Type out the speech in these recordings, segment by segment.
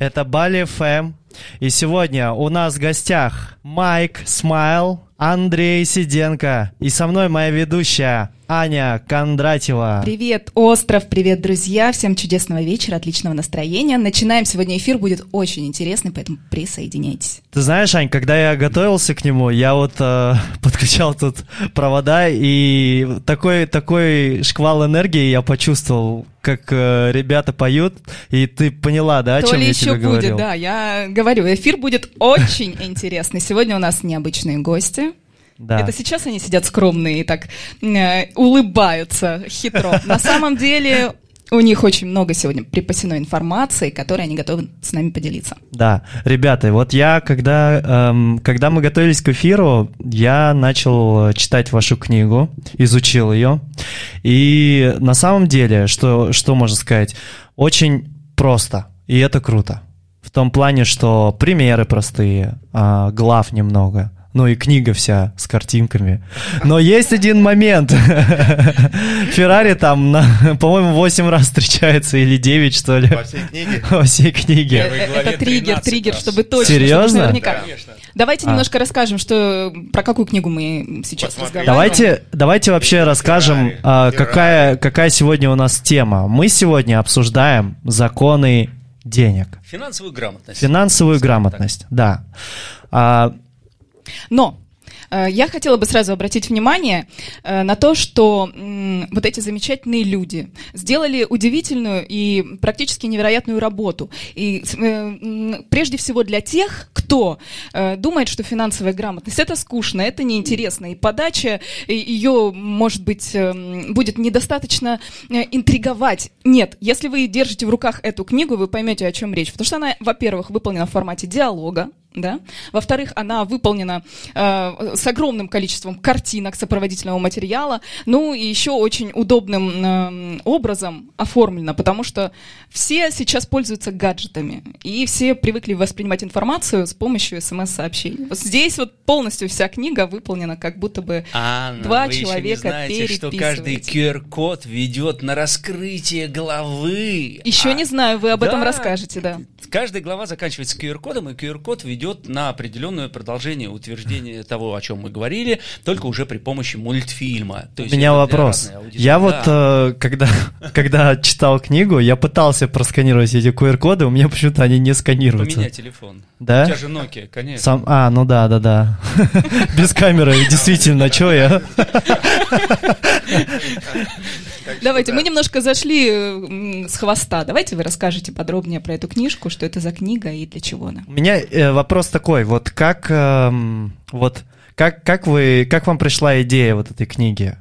Это Бали ФМ. И сегодня у нас в гостях Майк Смайл, Андрей Сиденко. И со мной моя ведущая Аня Кондратьева. Привет, остров, привет, друзья. Всем чудесного вечера, отличного настроения. Начинаем сегодня эфир, будет очень интересный, поэтому присоединяйтесь. Ты знаешь, Ань, когда я готовился к нему, я вот э, подключал тут провода, и такой, такой шквал энергии я почувствовал, как э, ребята поют, и ты поняла, да, о То чем ли я еще тебе будет, говорил? да, я говорю, эфир будет очень интересный. Сегодня у нас необычные гости. Да. Это сейчас они сидят скромные и так э, улыбаются хитро. На самом деле у них очень много сегодня припасено информации, которой они готовы с нами поделиться. Да, ребята, вот я, когда, эм, когда мы готовились к эфиру, я начал читать вашу книгу, изучил ее, и на самом деле, что, что можно сказать, очень просто, и это круто. В том плане, что примеры простые, а, глав немного, ну и книга вся с картинками. Но есть один момент. Феррари там, на, по-моему, 8 раз встречается или 9, что ли. Во всей книге? Во всей книге. Это триггер, 13 триггер, чтобы точно. Серьезно? наверняка. Конечно. Давайте А. немножко расскажем, что про какую книгу мы сейчас разговариваем. Давайте, давайте вообще расскажем, а, какая, какая сегодня у нас тема. Мы сегодня обсуждаем законы денег, Финансовую грамотность. финансовую грамотность, да. Но э, я хотела бы сразу обратить внимание э, на то, что вот эти замечательные люди сделали удивительную и практически невероятную работу. И э, прежде всего для тех, кто думает, что финансовая грамотность это скучно, это неинтересно, и подача ее, может быть, будет недостаточно интриговать. Нет, если вы держите в руках эту книгу, вы поймете, о чем речь. Потому что она, во-первых, выполнена в формате диалога, да? Во-вторых, она выполнена э, с огромным количеством картинок, сопроводительного материала, ну и еще очень удобным э, образом оформлена, потому что все сейчас пользуются гаджетами, и все привыкли воспринимать информацию с помощью смс-сообщений. Вот здесь вот полностью вся книга выполнена, как будто бы Анна, Два вы еще человека не знаете, что каждый. QR-код ведет на раскрытие главы. еще А не знаю, вы об этом Да. расскажете, да. Каждая глава заканчивается QR-кодом, и QR-код ведет на определенное продолжение утверждения того, о чем мы говорили, только уже при помощи мультфильма. То у есть меня это для вопрос. Я вот, Да. э, когда, когда читал книгу, я пытался просканировать эти QR-коды, у меня почему-то они не сканируются. Поменяй телефон. Да? У тебя же Nokia, конечно. Сам, а, ну да, да, да. Без камеры, действительно, что я? Давайте, мы немножко зашли э, с хвоста. Давайте вы расскажете подробнее про эту книжку, что это за книга и для чего она. У меня э, вопрос такой, вот как, эм, вот как, как вы, как вам пришла идея вот этой книги?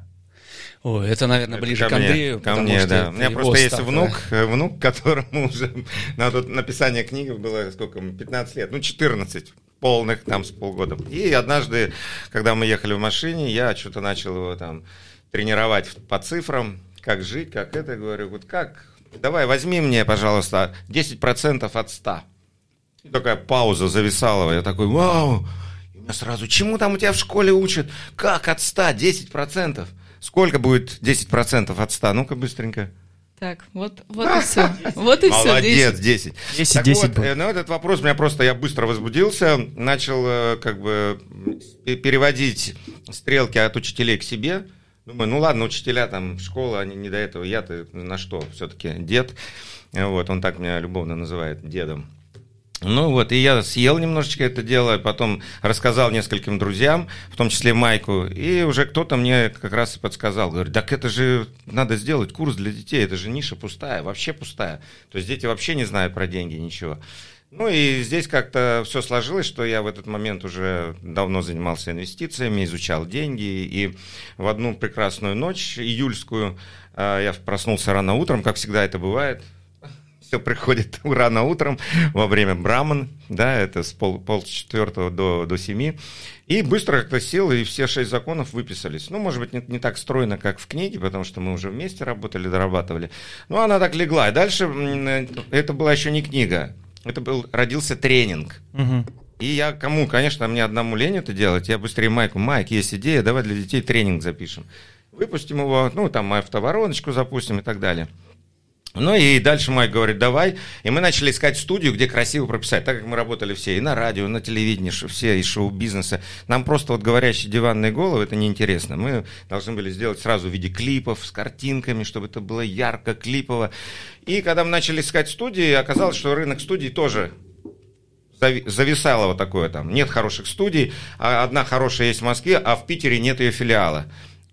Ой, это, наверное, Это ближе ко к мне, Андрею. Ко потому мне, что да. У меня просто есть ставка. внук, э, внук, которому уже на тут написание книги было сколько, 15 лет, ну 14 полных там с полгода. И однажды, когда мы ехали в машине, я что-то начал его там тренировать по цифрам, как жить, как это, говорю, вот как, давай возьми мне, пожалуйста, 10% от 100. И такая пауза зависала, я такой, вау, и у меня сразу, чему там у тебя в школе учат? Как от 100, 10%? Сколько будет 10% от 100? Ну-ка быстренько. Так, вот, вот и все. Вот и все. Молодец, 10. 10, Так 10 вот, был. э, ну, этот вопрос, меня просто, я быстро возбудился, начал э, как бы м, переводить стрелки от учителей к себе. Думаю, ну ладно, учителя там, школа, они не до этого, я-то на что, все-таки дед. Вот, он так меня любовно называет, дедом. Ну вот, и я съел немножечко это дело, потом рассказал нескольким друзьям, в том числе Майку, и уже кто-то мне как раз и подсказал, говорит, так это же надо сделать курс для детей, это же ниша пустая, вообще пустая. То есть дети вообще не знают про деньги ничего. Ну и здесь как-то все сложилось, что я в этот момент уже давно занимался инвестициями, изучал деньги, и в одну прекрасную ночь, июльскую, э, я проснулся рано утром, как всегда это бывает, все приходит рано утром во время браман, да, это с пол, полчетвертого до, до семи. И быстро как-то сел, и все шесть законов выписались. Ну, может быть, не, не так стройно, как в книге, потому что мы уже вместе работали, дорабатывали. Но она так легла. И дальше э, это была еще не книга. Это был, родился тренинг. Мгм. И я кому, конечно, мне одному лень это делать, я быстрее Майку, Майк, есть идея, давай для детей тренинг запишем. Выпустим его, ну, там, автовороночку запустим и так далее. Ну и дальше Майк говорит, давай. И мы начали искать студию, где красиво прописать. Так как мы работали все и на радио, и на телевидении, все из шоу-бизнеса. Нам просто вот говорящие диванные головы, это неинтересно. Мы должны были сделать сразу в виде клипов с картинками, чтобы это было ярко, клипово. И когда мы начали искать студии, оказалось, что рынок студий тоже зависало вот такое там. Нет хороших студий, а одна хорошая есть в Москве, а в Питере нет ее филиала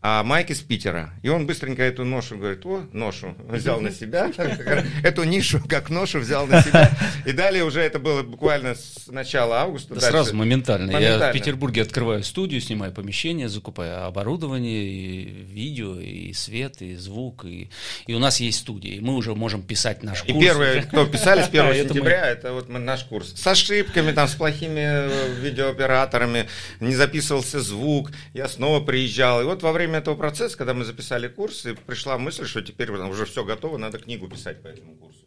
а Майк из Питера. И он быстренько эту ношу говорит, о, ношу взял на себя, эту нишу как ношу взял на себя. И далее уже это было буквально с начала августа. сразу моментально. Я в Петербурге открываю студию, снимаю помещение, закупаю оборудование, и видео, и свет, и звук. И, и у нас есть студия. И мы уже можем писать наш курс. И первые, кто писали с 1 сентября, это вот наш курс. С ошибками, там, с плохими э, видеооператорами, не записывался звук. Я снова приезжал. И вот во время время этого процесса, когда мы записали курс, и пришла мысль, что теперь уже все готово, надо книгу писать по этому курсу.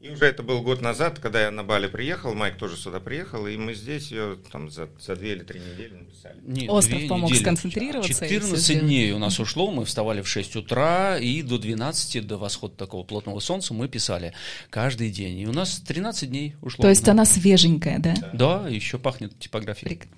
И уже это был год назад, когда я на Бали приехал, Майк тоже сюда приехал, и мы здесь ее там за, за две или три недели написали. Нет, Остров помог недели. сконцентрироваться. 14 дней у нас ушло, мы вставали в 6 утра, и до 12, до восхода такого плотного солнца мы писали каждый день. И у нас 13 дней ушло. То есть она свеженькая, да? Да, да еще пахнет типографией. Прик...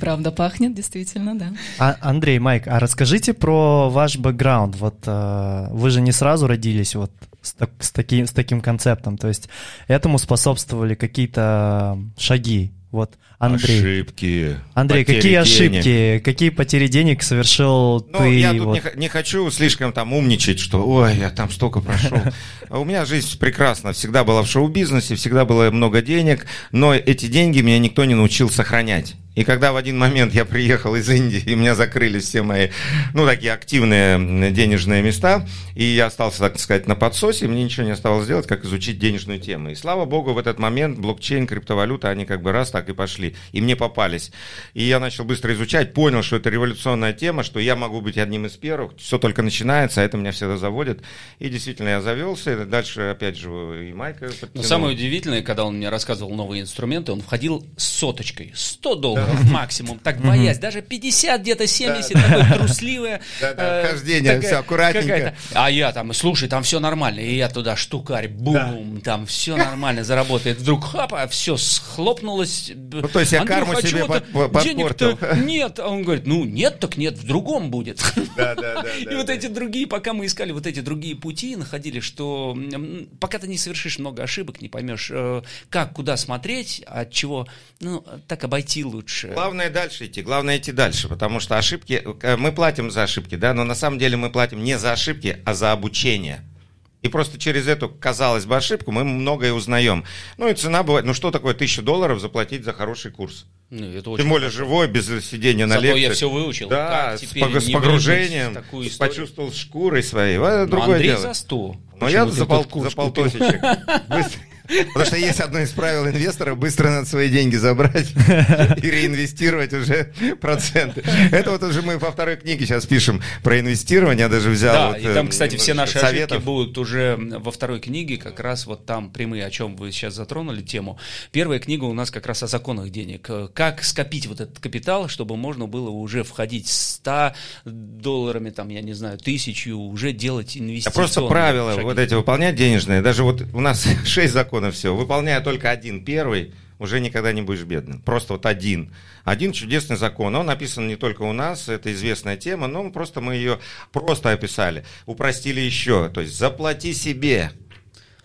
Правда пахнет, действительно, да. А, Андрей, Майк, а расскажите про ваш бэкграунд. Вот э, вы же не сразу родились вот с, так, с, таки, с таким концептом. То есть этому способствовали какие-то шаги. Вот Андрей. Ошибки. Андрей, какие денег. ошибки, какие потери денег совершил ну, ты? Я тут вот... не, не хочу слишком там умничать, что ой, я там столько прошел. У меня жизнь прекрасна. Всегда была в шоу-бизнесе, всегда было много денег, но эти деньги меня никто не научил сохранять. И когда в один момент я приехал из Индии, и у меня закрылись все мои, ну, такие активные денежные места, и я остался, так сказать, на подсосе, мне ничего не оставалось делать, как изучить денежную тему. И слава богу, в этот момент блокчейн, криптовалюта, они как бы раз так и пошли, и мне попались. И я начал быстро изучать, понял, что это революционная тема, что я могу быть одним из первых, все только начинается, а это меня всегда заводит. И действительно я завелся, и дальше, опять же, и Майка подтянул. Но самое удивительное, когда он мне рассказывал новые инструменты, он входил с соточкой, 100 долларов долларов максимум, так боясь, даже 50, где-то 70, такое трусливое. Хождение, все аккуратненько. А я там, слушай, там все нормально, и я туда штукарь, бум, там все нормально заработает. Вдруг хапа, все схлопнулось. Ну, то есть я карму себе подпортил. нет, а он говорит, ну нет, так нет, в другом будет. И вот эти другие, пока мы искали вот эти другие пути, находили, что пока ты не совершишь много ошибок, не поймешь, э, как, куда смотреть, от чего, ну, так обойти лучше дальше. Главное дальше идти, главное идти дальше, потому что ошибки, э, мы платим за ошибки, да, но на самом деле мы платим не за ошибки, а за обучение. И просто через эту, казалось бы, ошибку мы многое узнаем. Ну и цена бывает, ну что такое тысяча долларов заплатить за хороший курс? Ну, это Тем более хорошо. живой, без сидения на лекции. я все выучил. Да, с, пог- с погружением, почувствовал шкурой своей. Это другое Андрей дело. за 100. Но я за, пол, за полтосечек. Потому что есть одно из правил инвестора быстро надо свои деньги забрать и реинвестировать уже проценты. Это вот уже мы во второй книге сейчас пишем про инвестирование, я даже взял. Да, вот, и там, э, кстати, все наши советов. ошибки будут уже во второй книге, как раз вот там прямые, о чем вы сейчас затронули тему. Первая книга у нас как раз о законах денег. Как скопить вот этот капитал, чтобы можно было уже входить 100 долларами, там, я не знаю, тысячу, уже делать инвестиции. Просто правила шаги. вот эти выполнять денежные. Даже вот у нас 6 законов законов все. Выполняя только один первый, уже никогда не будешь бедным. Просто вот один. Один чудесный закон. Он написан не только у нас, это известная тема, но просто мы ее просто описали. Упростили еще. То есть заплати себе.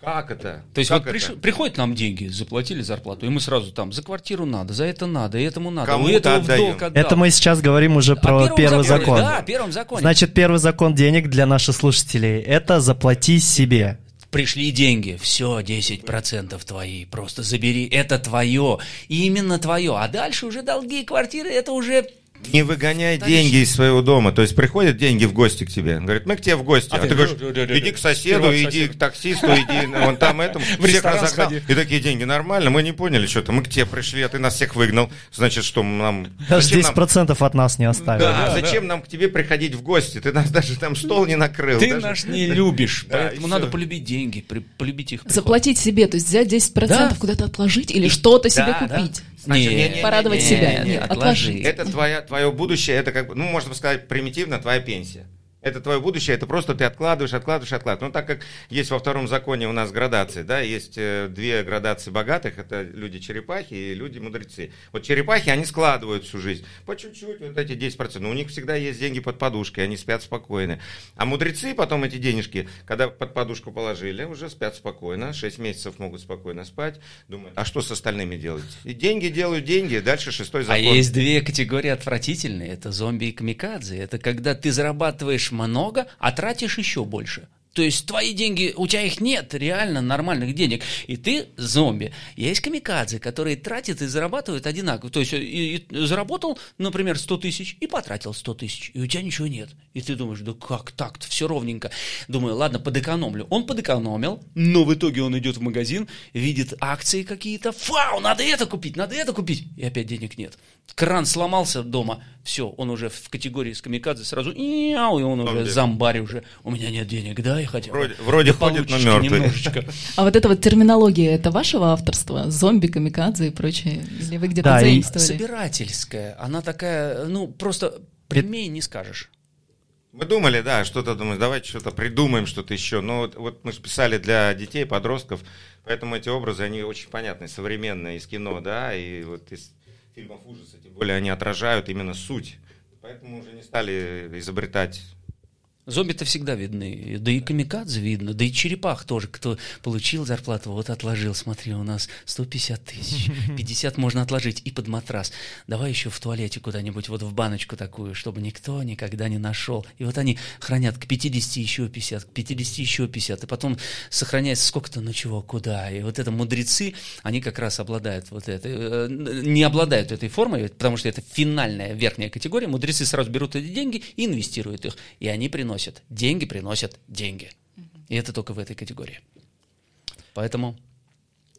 Как это? То есть как вот это? приходят нам деньги, заплатили зарплату, и мы сразу там за квартиру надо, за это надо, этому надо, Кому у этого в долг отдал. Это мы сейчас говорим уже про первый законе, закон. Да, первом законе. Значит, первый закон денег для наших слушателей – это заплати себе пришли деньги, все, 10% твои, просто забери, это твое, именно твое, а дальше уже долги, квартиры, это уже не выгоняй деньги из своего дома. То есть приходят деньги в гости к тебе. Говорит, мы к тебе в гости. А, а ты, ты говоришь, иди к соседу, иди к таксисту, иди вон там этому. В всех разогнал. И такие деньги нормально. Мы не поняли что-то. Мы к тебе пришли, а ты нас всех выгнал. Значит, что нам... Даже 10% нам... от нас не оставили. Да, да зачем да. нам к тебе приходить в гости? Ты нас даже там стол не накрыл. Ты даже... нас не любишь. Да, поэтому надо полюбить деньги, полюбить их. Заплатить себе, то есть взять 10% да. куда-то отложить или что-то себе купить. Значит, не, не, порадовать не, себя, не, не, отложить. Это твоя, твое будущее, это как бы, ну, можно сказать примитивно, твоя пенсия. Это твое будущее, это просто ты откладываешь, откладываешь, откладываешь. Ну, так как есть во втором законе у нас градации, да, есть э, две градации богатых, это люди-черепахи и люди-мудрецы. Вот черепахи, они складывают всю жизнь. По чуть-чуть, вот эти 10%. Но у них всегда есть деньги под подушкой, они спят спокойно. А мудрецы потом эти денежки, когда под подушку положили, уже спят спокойно, 6 месяцев могут спокойно спать. Думают, а что с остальными делать? И деньги делают деньги, дальше шестой а закон. А есть две категории отвратительные, это зомби и камикадзе. Это когда ты зарабатываешь много, а тратишь еще больше. То есть твои деньги, у тебя их нет, реально нормальных денег. И ты зомби. Есть камикадзе, которые тратят и зарабатывают одинаково. То есть и, и заработал, например, 100 тысяч и потратил 100 тысяч. И у тебя ничего нет. И ты думаешь, да как так-то, все ровненько. Думаю, ладно, подэкономлю. Он подэкономил, но в итоге он идет в магазин, видит акции какие-то. Фау, надо это купить, надо это купить. И опять денег нет. Кран сломался дома, все, он уже в категории с камикадзе сразу, и он уже зомбарь уже. У меня нет денег, да, я хотел. Вроде, вроде ходит, но мертвый. Немножечко. А вот эта вот терминология, это вашего авторства? Зомби, камикадзе и прочее? Или вы где-то да, заимствовали? собирательская. Она такая, ну, просто прямее не скажешь. Мы думали, да, что-то думаем, давайте что-то придумаем, что-то еще. Но вот, вот мы же писали для детей, подростков, поэтому эти образы, они очень понятные, современные из кино, да, и вот из фильмов ужаса, тем более они отражают именно суть. Поэтому уже не стали изобретать Зомби-то всегда видны, да и камикадзе видно, да и черепах тоже, кто получил зарплату, вот отложил, смотри, у нас 150 тысяч, 50 можно отложить и под матрас. Давай еще в туалете куда-нибудь, вот в баночку такую, чтобы никто никогда не нашел. И вот они хранят к 50 еще 50, к 50 еще 50, и потом сохраняется сколько-то, ну чего, куда. И вот это мудрецы, они как раз обладают вот этой, э, не обладают этой формой, потому что это финальная верхняя категория, мудрецы сразу берут эти деньги и инвестируют их, и они приносят приносят. Деньги приносят деньги. И это только в этой категории. Поэтому...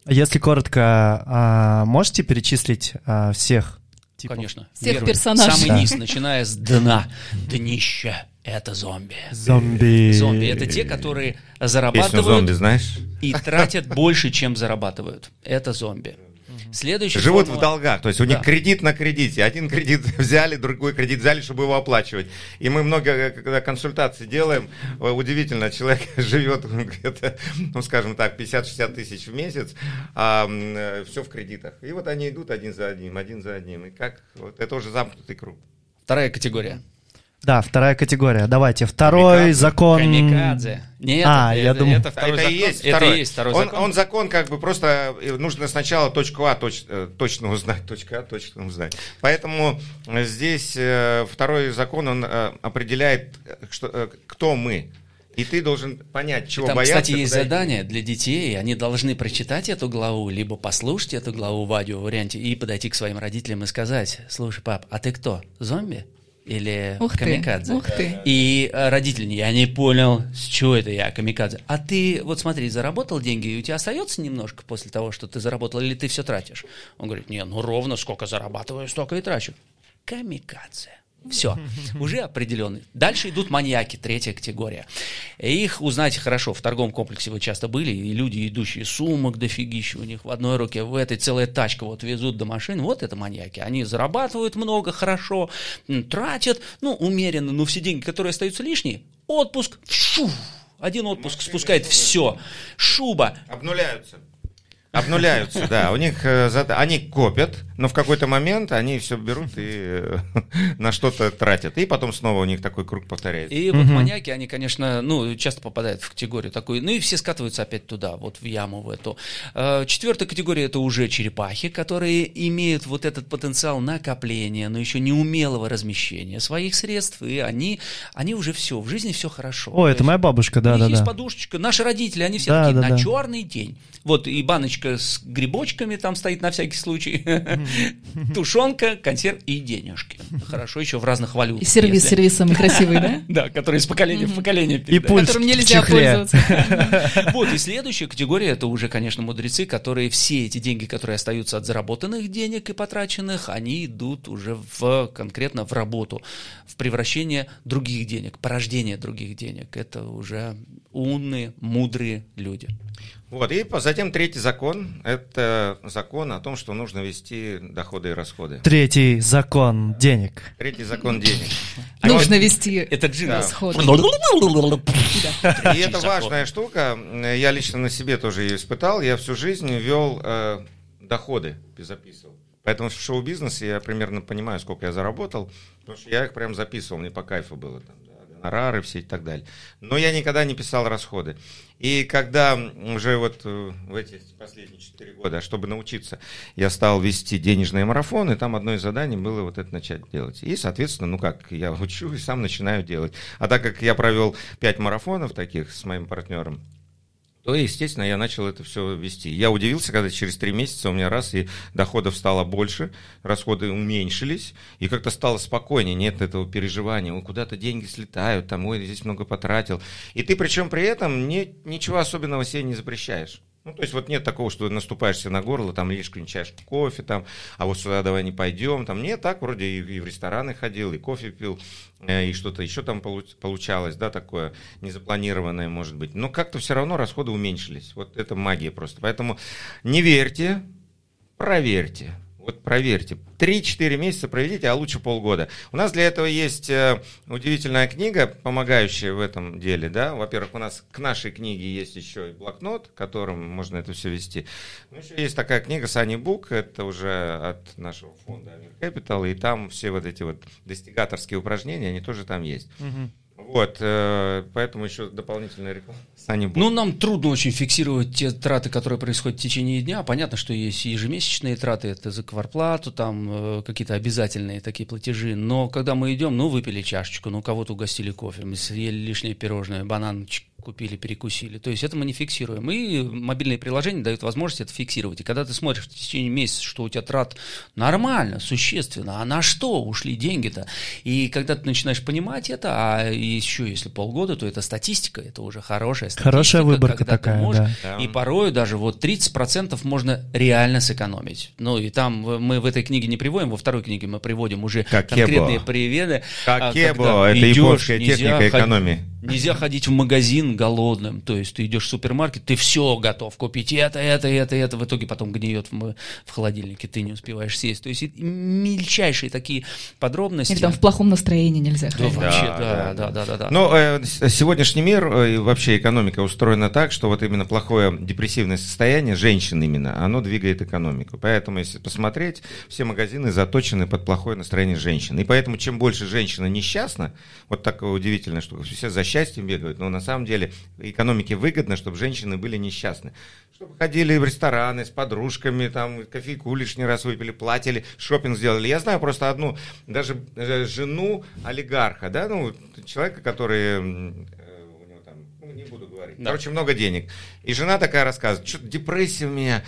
Если коротко, а, можете перечислить а, всех? Типов? Конечно. Всех Первый, персонажей. Самый да. низ, начиная с дна. Днище – это зомби. Зомби. Зомби – это те, которые зарабатывают зомби, знаешь? и тратят больше, чем зарабатывают. Это зомби. Следующий Живут формула... в долгах, то есть у них да. кредит на кредите. Один кредит взяли, другой кредит взяли, чтобы его оплачивать. И мы много, когда консультаций делаем, э, удивительно, человек живет где-то, ну, скажем так, 50-60 тысяч в месяц, а э, все в кредитах. И вот они идут один за одним, один за одним. И как, вот это уже замкнутый круг. Вторая категория. Да, вторая категория. Давайте, второй Камикадзе. закон... Камикадзе. Нет, а, это, я это, думаю... это второй это закон. И есть это второй. есть второй он, закон. Он закон как бы просто э, нужно сначала точку А точ, э, точно узнать, точка А точно узнать. Поэтому здесь э, второй закон, он определяет, что, кто мы. И ты должен понять, чего Там, бояться. Кстати, есть задание для детей. Они должны прочитать эту главу, либо послушать эту главу в аудиоварианте и подойти к своим родителям и сказать, слушай, пап, а ты кто, зомби? Или ух камикадзе. Ты, ух ты. И э, родители, я не понял, с чего это я камикадзе. А ты, вот смотри, заработал деньги, и у тебя остается немножко после того, что ты заработал, или ты все тратишь? Он говорит, не, ну ровно сколько зарабатываю, столько и трачу. Камикадзе. Все, уже определенный. Дальше идут маньяки, третья категория. Их узнаете хорошо, в торговом комплексе вы часто были, и люди, идущие сумок дофигища у них в одной руке, в этой целая тачка вот везут до машин, вот это маньяки. Они зарабатывают много, хорошо, тратят, ну, умеренно, но все деньги, которые остаются лишние, отпуск, шу, один отпуск спускает все, шуба. Обнуляются. Обнуляются, да. У них э, они копят, но в какой-то момент они все берут и э, на что-то тратят. И потом снова у них такой круг повторяется. И вот маньяки, они, конечно, ну, часто попадают в категорию такую. Ну и все скатываются опять туда, вот в яму в эту. Э, четвертая категория это уже черепахи, которые имеют вот этот потенциал накопления, но еще неумелого размещения своих средств. И они, они уже все, в жизни все хорошо. О, это моя бабушка, да, да, да. есть подушечка. Наши родители, они все такие на черный день. Вот и баночка баночка с грибочками там стоит на всякий случай, тушенка, консерв и денежки. Хорошо, еще в разных валютах. И сервис, если... сервис самый красивый, да? Да, который из поколения в поколение И пульс Которым нельзя пользоваться. Вот, и следующая категория, это уже, конечно, мудрецы, которые все эти деньги, которые остаются от заработанных денег и потраченных, они идут уже в конкретно в работу, в превращение других денег, порождение других денег. Это уже умные, мудрые люди. Вот, и затем третий закон – это закон о том, что нужно вести доходы и расходы. Третий закон денег. Третий закон денег. Нужно вести это джин. расходы. И это важная штука. Я лично на себе тоже ее испытал. Я всю жизнь вел э, доходы, записывал. Поэтому в шоу-бизнесе я примерно понимаю, сколько я заработал, потому что я их прям записывал, мне по кайфу было там гонорары все и так далее. Но я никогда не писал расходы. И когда уже вот э, в эти последние четыре года, чтобы научиться, я стал вести денежные марафоны, там одно из заданий было вот это начать делать. И, соответственно, ну как, я учу и сам начинаю делать. А так как я провел пять марафонов таких с моим партнером, то, естественно, я начал это все вести. Я удивился, когда через три месяца у меня раз и доходов стало больше, расходы уменьшились, и как-то стало спокойнее, нет этого переживания, ой, куда-то деньги слетают, там, ой, здесь много потратил. И ты причем при этом не, ничего особенного себе не запрещаешь. Ну, то есть вот нет такого, что наступаешь себе на горло, там лишь чашку кофе, там, а вот сюда давай не пойдем, там, нет, так вроде и, и в рестораны ходил, и кофе пил, э, и что-то еще там получалось, да, такое незапланированное, может быть. Но как-то все равно расходы уменьшились. Вот это магия просто. Поэтому не верьте, проверьте. Вот проверьте. 3-4 месяца проведите, а лучше полгода. У нас для этого есть э, удивительная книга, помогающая в этом деле. Да? Во-первых, у нас к нашей книге есть еще и блокнот, которым можно это все вести. Ну, еще есть такая книга Sunny Book, это уже от нашего фонда Amir Capital, и там все вот эти вот достигаторские упражнения, они тоже там есть. Угу. Вот, э, поэтому еще дополнительная реклама. Сани ну, нам трудно очень фиксировать те траты, которые происходят в течение дня. Понятно, что есть ежемесячные траты, это за кварплату, там э, какие-то обязательные такие платежи. Но когда мы идем, ну, выпили чашечку, ну, кого-то угостили кофе, мы съели лишнее пирожное, бананчик купили, перекусили. То есть это мы не фиксируем. И мобильные приложения дают возможность это фиксировать. И когда ты смотришь в течение месяца, что у тебя трат нормально, существенно, а на что ушли деньги-то? И когда ты начинаешь понимать это, а еще если полгода, то это статистика, это уже хорошая статистика. Хорошая выборка такая, можешь, да. И порою даже вот 30% можно реально сэкономить. Ну и там мы в этой книге не приводим, во второй книге мы приводим уже как конкретные приведы. Какебо, это японская техника экономии. Нельзя ходить в магазин голодным, то есть ты идешь в супермаркет, ты все готов купить, это, это, это, это, в итоге потом гниет в, в холодильнике, ты не успеваешь сесть. То есть мельчайшие такие подробности. Или там в плохом настроении нельзя ходить. Да, вообще, да, да, да, да. да, Но э, сегодняшний мир э, и вообще экономика устроена так, что вот именно плохое депрессивное состояние женщин именно, оно двигает экономику. Поэтому, если посмотреть, все магазины заточены под плохое настроение женщин. И поэтому, чем больше женщина несчастна, вот такое удивительное, что все за счастьем бегают, но на самом деле экономике выгодно, чтобы женщины были несчастны. Чтобы ходили в рестораны с подружками, там, кофейку лишний раз выпили, платили, шопинг сделали. Я знаю просто одну, даже э, жену олигарха, да, ну, человека, который э, у него там, ну, не буду говорить, да. короче, много денег. И жена такая рассказывает, что-то депрессия у меня,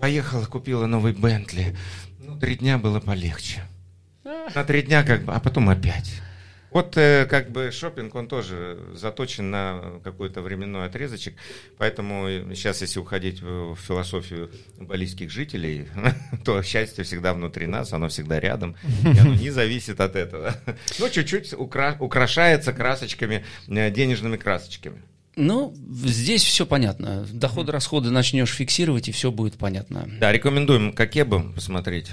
поехала, купила новый Бентли. Ну, три дня было полегче. На три дня как бы, а потом опять. Вот э, как бы шопинг, он тоже заточен на какой-то временной отрезочек, поэтому сейчас, если уходить в философию балийских жителей, то счастье всегда внутри нас, оно всегда рядом, и оно не зависит от этого. Ну, чуть-чуть укра- украшается красочками, э, денежными красочками. Ну, здесь все понятно. Доходы, расходы начнешь фиксировать, и все будет понятно. Да, рекомендуем Какеба посмотреть.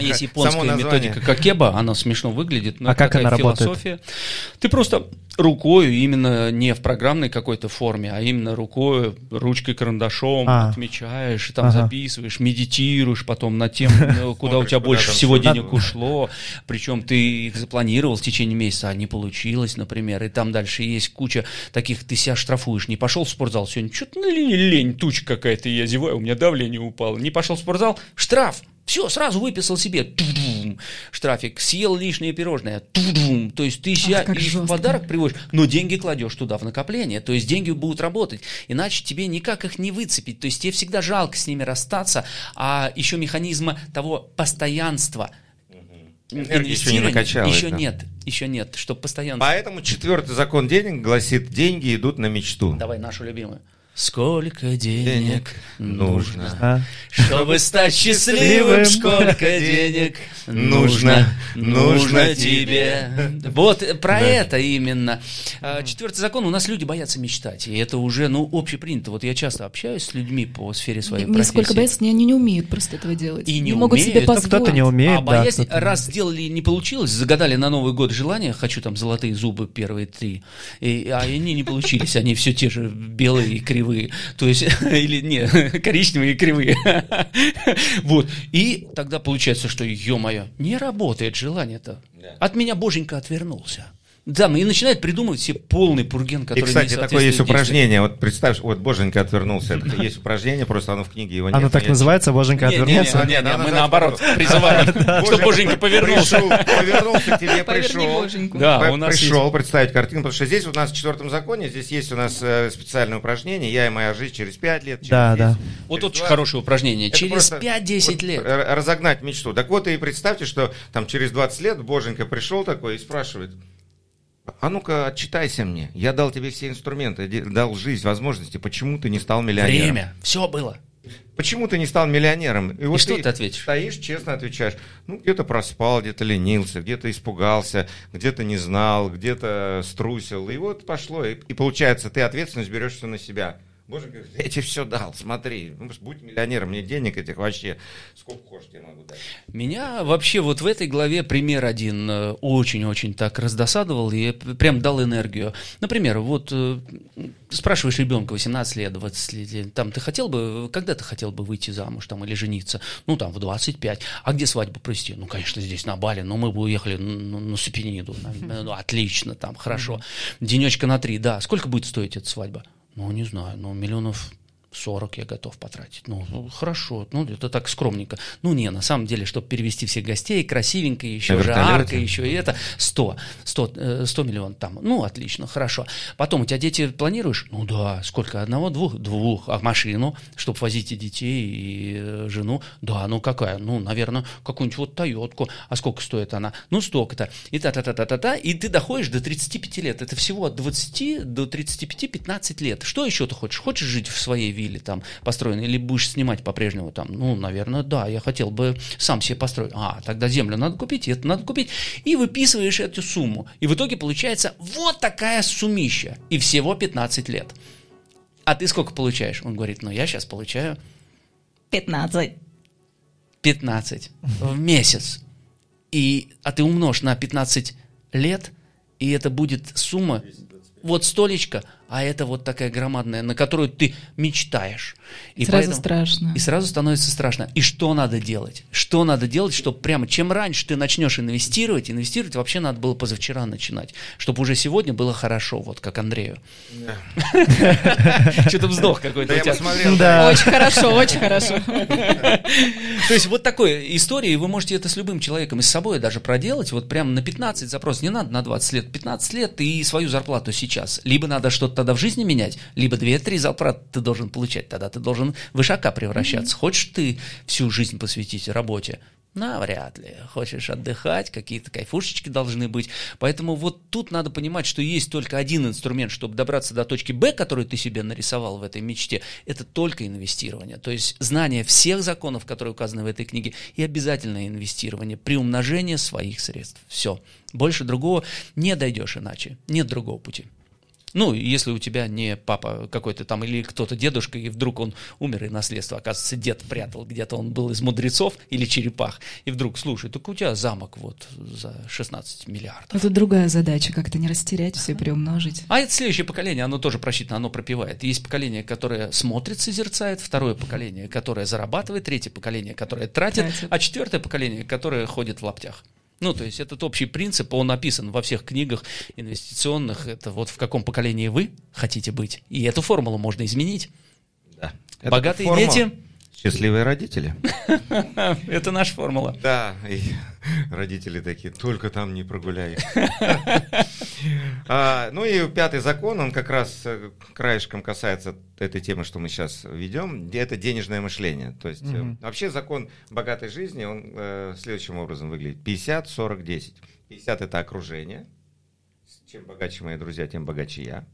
Есть японская методика Какеба, она смешно выглядит, но а как она философия. работает? Ты просто рукой, именно не в программной какой-то форме, а именно рукой, ручкой, карандашом а. отмечаешь, там ага. записываешь, медитируешь потом над тем, ну, куда у тебя больше всего денег ушло, причем ты их запланировал в течение месяца, а не получилось, например, и там дальше есть куча таких, ты себя штрафуешь, не пошел в спортзал сегодня, что-то лень, лень, туча какая-то, я зеваю, у меня давление упало, не пошел в спортзал, штраф, все, сразу выписал себе ту-дум, штрафик, съел лишнее пирожное, ту-дум. то есть ты себя Ах, и в подарок приводишь, но деньги кладешь туда в накопление, то есть деньги будут работать, иначе тебе никак их не выцепить, то есть тебе всегда жалко с ними расстаться, а еще механизма того постоянства – Энергии еще не накачалось. Еще да. нет, еще нет, чтобы постоянно. Поэтому четвертый закон денег гласит, деньги идут на мечту. Давай нашу любимую. Сколько денег нужно, чтобы стать счастливым? Сколько денег нужно, нужно тебе? Вот про это именно. А, четвертый закон. У нас люди боятся мечтать. И это уже, ну, общепринято. Вот я часто общаюсь с людьми по сфере своей профессии. Нисколько боятся, они не умеют просто этого делать. И не, не могут себе позволить. Кто-то не умеет, А боязнь, раз сделали, не получилось, загадали на Новый год желание, хочу там золотые зубы первые три, и, а они не получились, они все те же белые и кривые. То есть или не, коричневые и кривые. Вот. И тогда получается, что, ё-моё, не работает желание-то. От меня боженька отвернулся. Да, и начинает придумывать себе полный пурген, который И, кстати, такое есть упражнение. Вот представь, вот Боженька отвернулся. Это есть упражнение, просто оно в книге его нет. Оно так называется, Боженька отвернулся? Не, не, мы наоборот призываем, что Боженька повернулся. Повернулся к тебе, пришел. Да, у нас Пришел представить картину, потому что здесь у нас в четвертом законе, здесь есть у нас э, специальное упражнение «Я и моя жизнь через пять лет». Да, да. Вот очень хорошее упражнение. Через 5-10 лет. Разогнать мечту. Так вот и представьте, что там через 20 лет Боженька пришел такой и спрашивает – а ну-ка, отчитайся мне. Я дал тебе все инструменты, дал жизнь, возможности. Почему ты не стал миллионером? Время. Все было. Почему ты не стал миллионером? И, вот что ты, ты ответишь? Стоишь, честно отвечаешь. Ну, где-то проспал, где-то ленился, где-то испугался, где-то не знал, где-то струсил. И вот пошло. И, и получается, ты ответственность берешь все на себя. Боже, говорит, я тебе все дал, смотри, ну, будь миллионером, мне денег этих вообще сколько хочешь тебе могу дать. Меня вообще вот в этой главе пример один э, очень-очень так раздосадовал и прям дал энергию. Например, вот э, спрашиваешь ребенка 18 лет, 20 лет, там, ты хотел бы, когда ты хотел бы выйти замуж там или жениться? Ну, там, в 25. А где свадьбу провести? Ну, конечно, здесь на Бали, но мы бы уехали на, на Сапениду. Ну, отлично, там, хорошо. Денечка на три, да. Сколько будет стоить эта свадьба? Ну, не знаю, ну, миллионов 40 я готов потратить. Ну, ну, хорошо, ну, это так скромненько. Ну, не, на самом деле, чтобы перевести всех гостей, красивенько, еще же арка, еще и это, 100, 100, 100 миллионов там. Ну, отлично, хорошо. Потом, у тебя дети планируешь? Ну, да, сколько, одного, двух? Двух. А машину, чтобы возить и детей, и э, жену? Да, ну, какая? Ну, наверное, какую-нибудь вот Тойотку. А сколько стоит она? Ну, столько-то. И та-та-та-та-та-та. И ты доходишь до 35 лет. Это всего от 20 до 35-15 лет. Что еще ты хочешь? Хочешь жить в своей вилле? Или там построен, или будешь снимать по-прежнему там, ну, наверное, да, я хотел бы сам себе построить. А, тогда землю надо купить, это надо купить. И выписываешь эту сумму. И в итоге получается вот такая суммища. И всего 15 лет. А ты сколько получаешь? Он говорит, ну, я сейчас получаю... 15. 15 в месяц. И, а ты умножь на 15 лет, и это будет сумма вот столечко, а это вот такая громадная, на которую ты мечтаешь. И сразу поэтому, страшно. И сразу становится страшно. И что надо делать? Что надо делать, чтобы прямо чем раньше ты начнешь инвестировать, инвестировать вообще надо было позавчера начинать, чтобы уже сегодня было хорошо, вот как Андрею. Что-то вздох какой-то у тебя. Очень хорошо, очень хорошо. То есть вот такой истории, вы можете это с любым человеком и с собой даже проделать, вот прямо на 15 запрос, не надо на 20 лет, 15 лет и свою зарплату сейчас. Либо надо что-то тогда в жизни менять, либо 2-3 зарплаты ты должен получать, тогда ты должен в ишака превращаться. Mm-hmm. Хочешь ты всю жизнь посвятить работе? Навряд ли. Хочешь отдыхать, какие-то кайфушечки должны быть. Поэтому вот тут надо понимать, что есть только один инструмент, чтобы добраться до точки Б, которую ты себе нарисовал в этой мечте, это только инвестирование. То есть знание всех законов, которые указаны в этой книге, и обязательное инвестирование, приумножение своих средств. Все. Больше другого не дойдешь иначе. Нет другого пути. Ну, если у тебя не папа какой-то там или кто-то дедушка, и вдруг он умер, и наследство, оказывается, дед прятал, где-то он был из мудрецов или черепах, и вдруг, слушай, так у тебя замок вот за 16 миллиардов. Это другая задача, как-то не растерять, все приумножить. А это следующее поколение, оно тоже просчитано, оно пропивает. Есть поколение, которое смотрит, созерцает, второе поколение, которое зарабатывает, третье поколение, которое тратит, тратит. а четвертое поколение, которое ходит в лаптях. Ну, то есть этот общий принцип, он написан во всех книгах инвестиционных. Это вот в каком поколении вы хотите быть. И эту формулу можно изменить. Да. Богатые формула... дети Счастливые родители. Это наша формула. Да, и родители такие, только там не прогуляй. а, ну и пятый закон, он как раз э, краешком касается этой темы, что мы сейчас ведем, это денежное мышление. То есть mm-hmm. вообще закон богатой жизни, он э, следующим образом выглядит. 50, 40, 10. 50 это окружение. Чем богаче мои друзья, тем богаче я.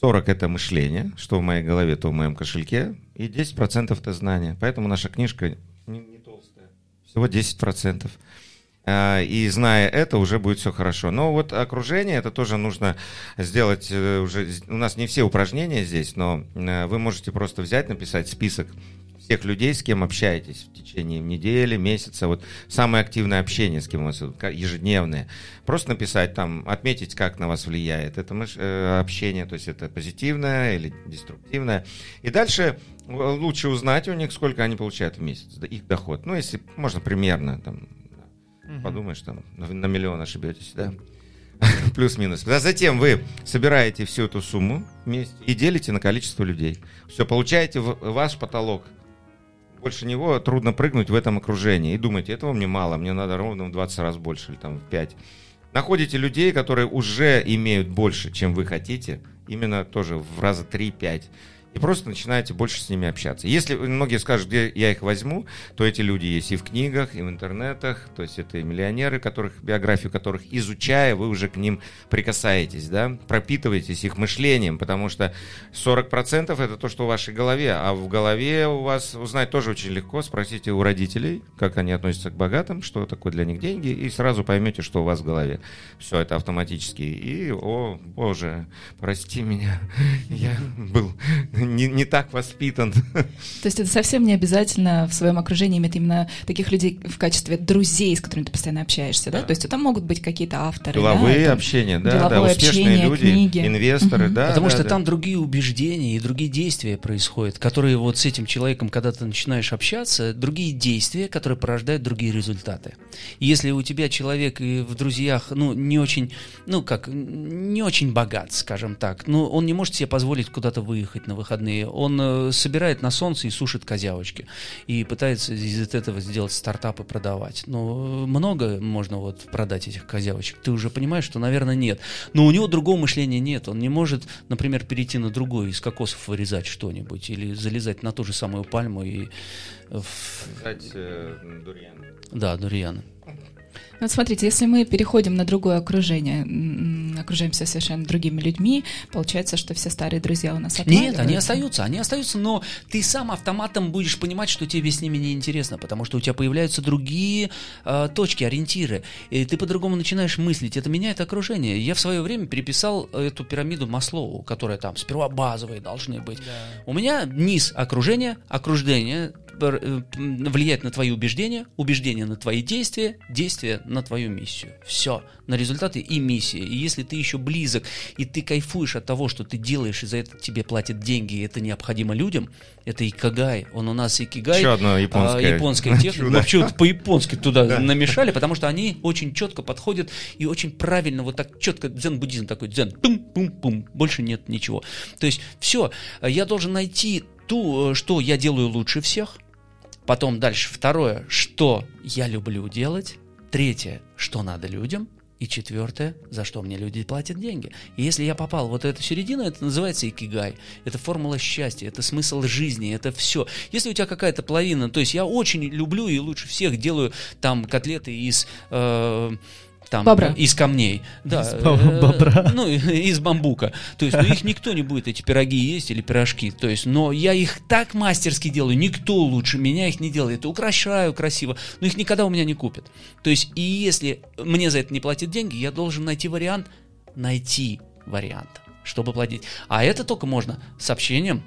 40 это мышление, что в моей голове, то в моем кошельке, и 10% это знание. Поэтому наша книжка не, не толстая, всего 10%. А, и зная это, уже будет все хорошо. Но вот окружение, это тоже нужно сделать э, уже. У нас не все упражнения здесь, но э, вы можете просто взять, написать список тех людей, с кем общаетесь в течение недели, месяца, вот самое активное общение, с кем у вас ежедневное. Просто написать там, отметить, как на вас влияет это э, общение, то есть это позитивное или деструктивное. И дальше э, лучше узнать у них, сколько они получают в месяц, их доход. Ну, если можно примерно, там, угу. подумаешь, там, на миллион ошибетесь, да? Плюс-минус. А затем вы собираете всю эту сумму вместе и делите на количество людей. Все, получаете ваш потолок – больше него трудно прыгнуть в этом окружении. И думаете, этого мне мало, мне надо ровно в 20 раз больше или там в 5. Находите людей, которые уже имеют больше, чем вы хотите, именно тоже в раза 3-5 и просто начинаете больше с ними общаться. Если многие скажут, где я их возьму, то эти люди есть и в книгах, и в интернетах, то есть это и миллионеры, которых, биографию которых, изучая, вы уже к ним прикасаетесь, да, пропитываетесь их мышлением, потому что 40% это то, что в вашей голове, а в голове у вас узнать тоже очень легко, спросите у родителей, как они относятся к богатым, что такое для них деньги, и сразу поймете, что у вас в голове. Все это автоматически. И, о, боже, прости меня, я был не, не так воспитан. То есть это совсем не обязательно в своем окружении иметь именно таких людей в качестве друзей, с которыми ты постоянно общаешься, да? да? То есть это могут быть какие-то авторы, Деловые да, общения, да, да, успешные общение, люди, книги. инвесторы, угу. да. Потому да, что да. там другие убеждения и другие действия происходят, которые вот с этим человеком, когда ты начинаешь общаться, другие действия, которые порождают другие результаты. И если у тебя человек и в друзьях, ну, не очень, ну, как, не очень богат, скажем так, ну, он не может себе позволить куда-то выехать на выходные, выходные, он э, собирает на солнце и сушит козявочки. И пытается из этого сделать стартап и продавать. Но много можно вот продать этих козявочек. Ты уже понимаешь, что, наверное, нет. Но у него другого мышления нет. Он не может, например, перейти на другой, из кокосов вырезать что-нибудь. Или залезать на ту же самую пальму и... Кстати, э, дуриан. Да, дурианы. Вот смотрите, если мы переходим на другое окружение, окружаемся совершенно другими людьми, получается, что все старые друзья у нас Нет, они остаются, они остаются, но ты сам автоматом будешь понимать, что тебе с ними неинтересно, потому что у тебя появляются другие э, точки, ориентиры, и ты по-другому начинаешь мыслить, это меняет окружение. Я в свое время переписал эту пирамиду Маслоу, которая там сперва базовые должны быть. Да. У меня низ окружения, окружение, Э, влияет на твои убеждения, убеждения на твои действия, действия на твою миссию. Все, на результаты и миссии. И если ты еще близок, и ты кайфуешь от того, что ты делаешь, и за это тебе платят деньги, и это необходимо людям, это икагай. Он у нас икигай. Еще одна японская. А, японская техника. Вообще вот по-японски туда намешали, потому что они очень четко подходят и очень правильно, вот так четко, дзен-буддизм такой, дзен, пум-пум-пум, больше нет ничего. То есть все, я должен найти ту, э, что я делаю лучше всех – Потом дальше второе, что я люблю делать. Третье, что надо людям. И четвертое, за что мне люди платят деньги. И если я попал в вот эту середину, это называется икигай. Это формула счастья, это смысл жизни, это все. Если у тебя какая-то половина, то есть я очень люблю и лучше всех делаю там котлеты из... Э, там Бобра. из камней. Да, из э, бобра. Ну, из бамбука. То есть, ну, их никто не будет, эти пироги есть или пирожки. То есть, но я их так мастерски делаю, никто лучше меня их не делает. Украшаю красиво, но их никогда у меня не купят. То есть, и если мне за это не платят деньги, я должен найти вариант, найти вариант, чтобы платить. А это только можно с общением,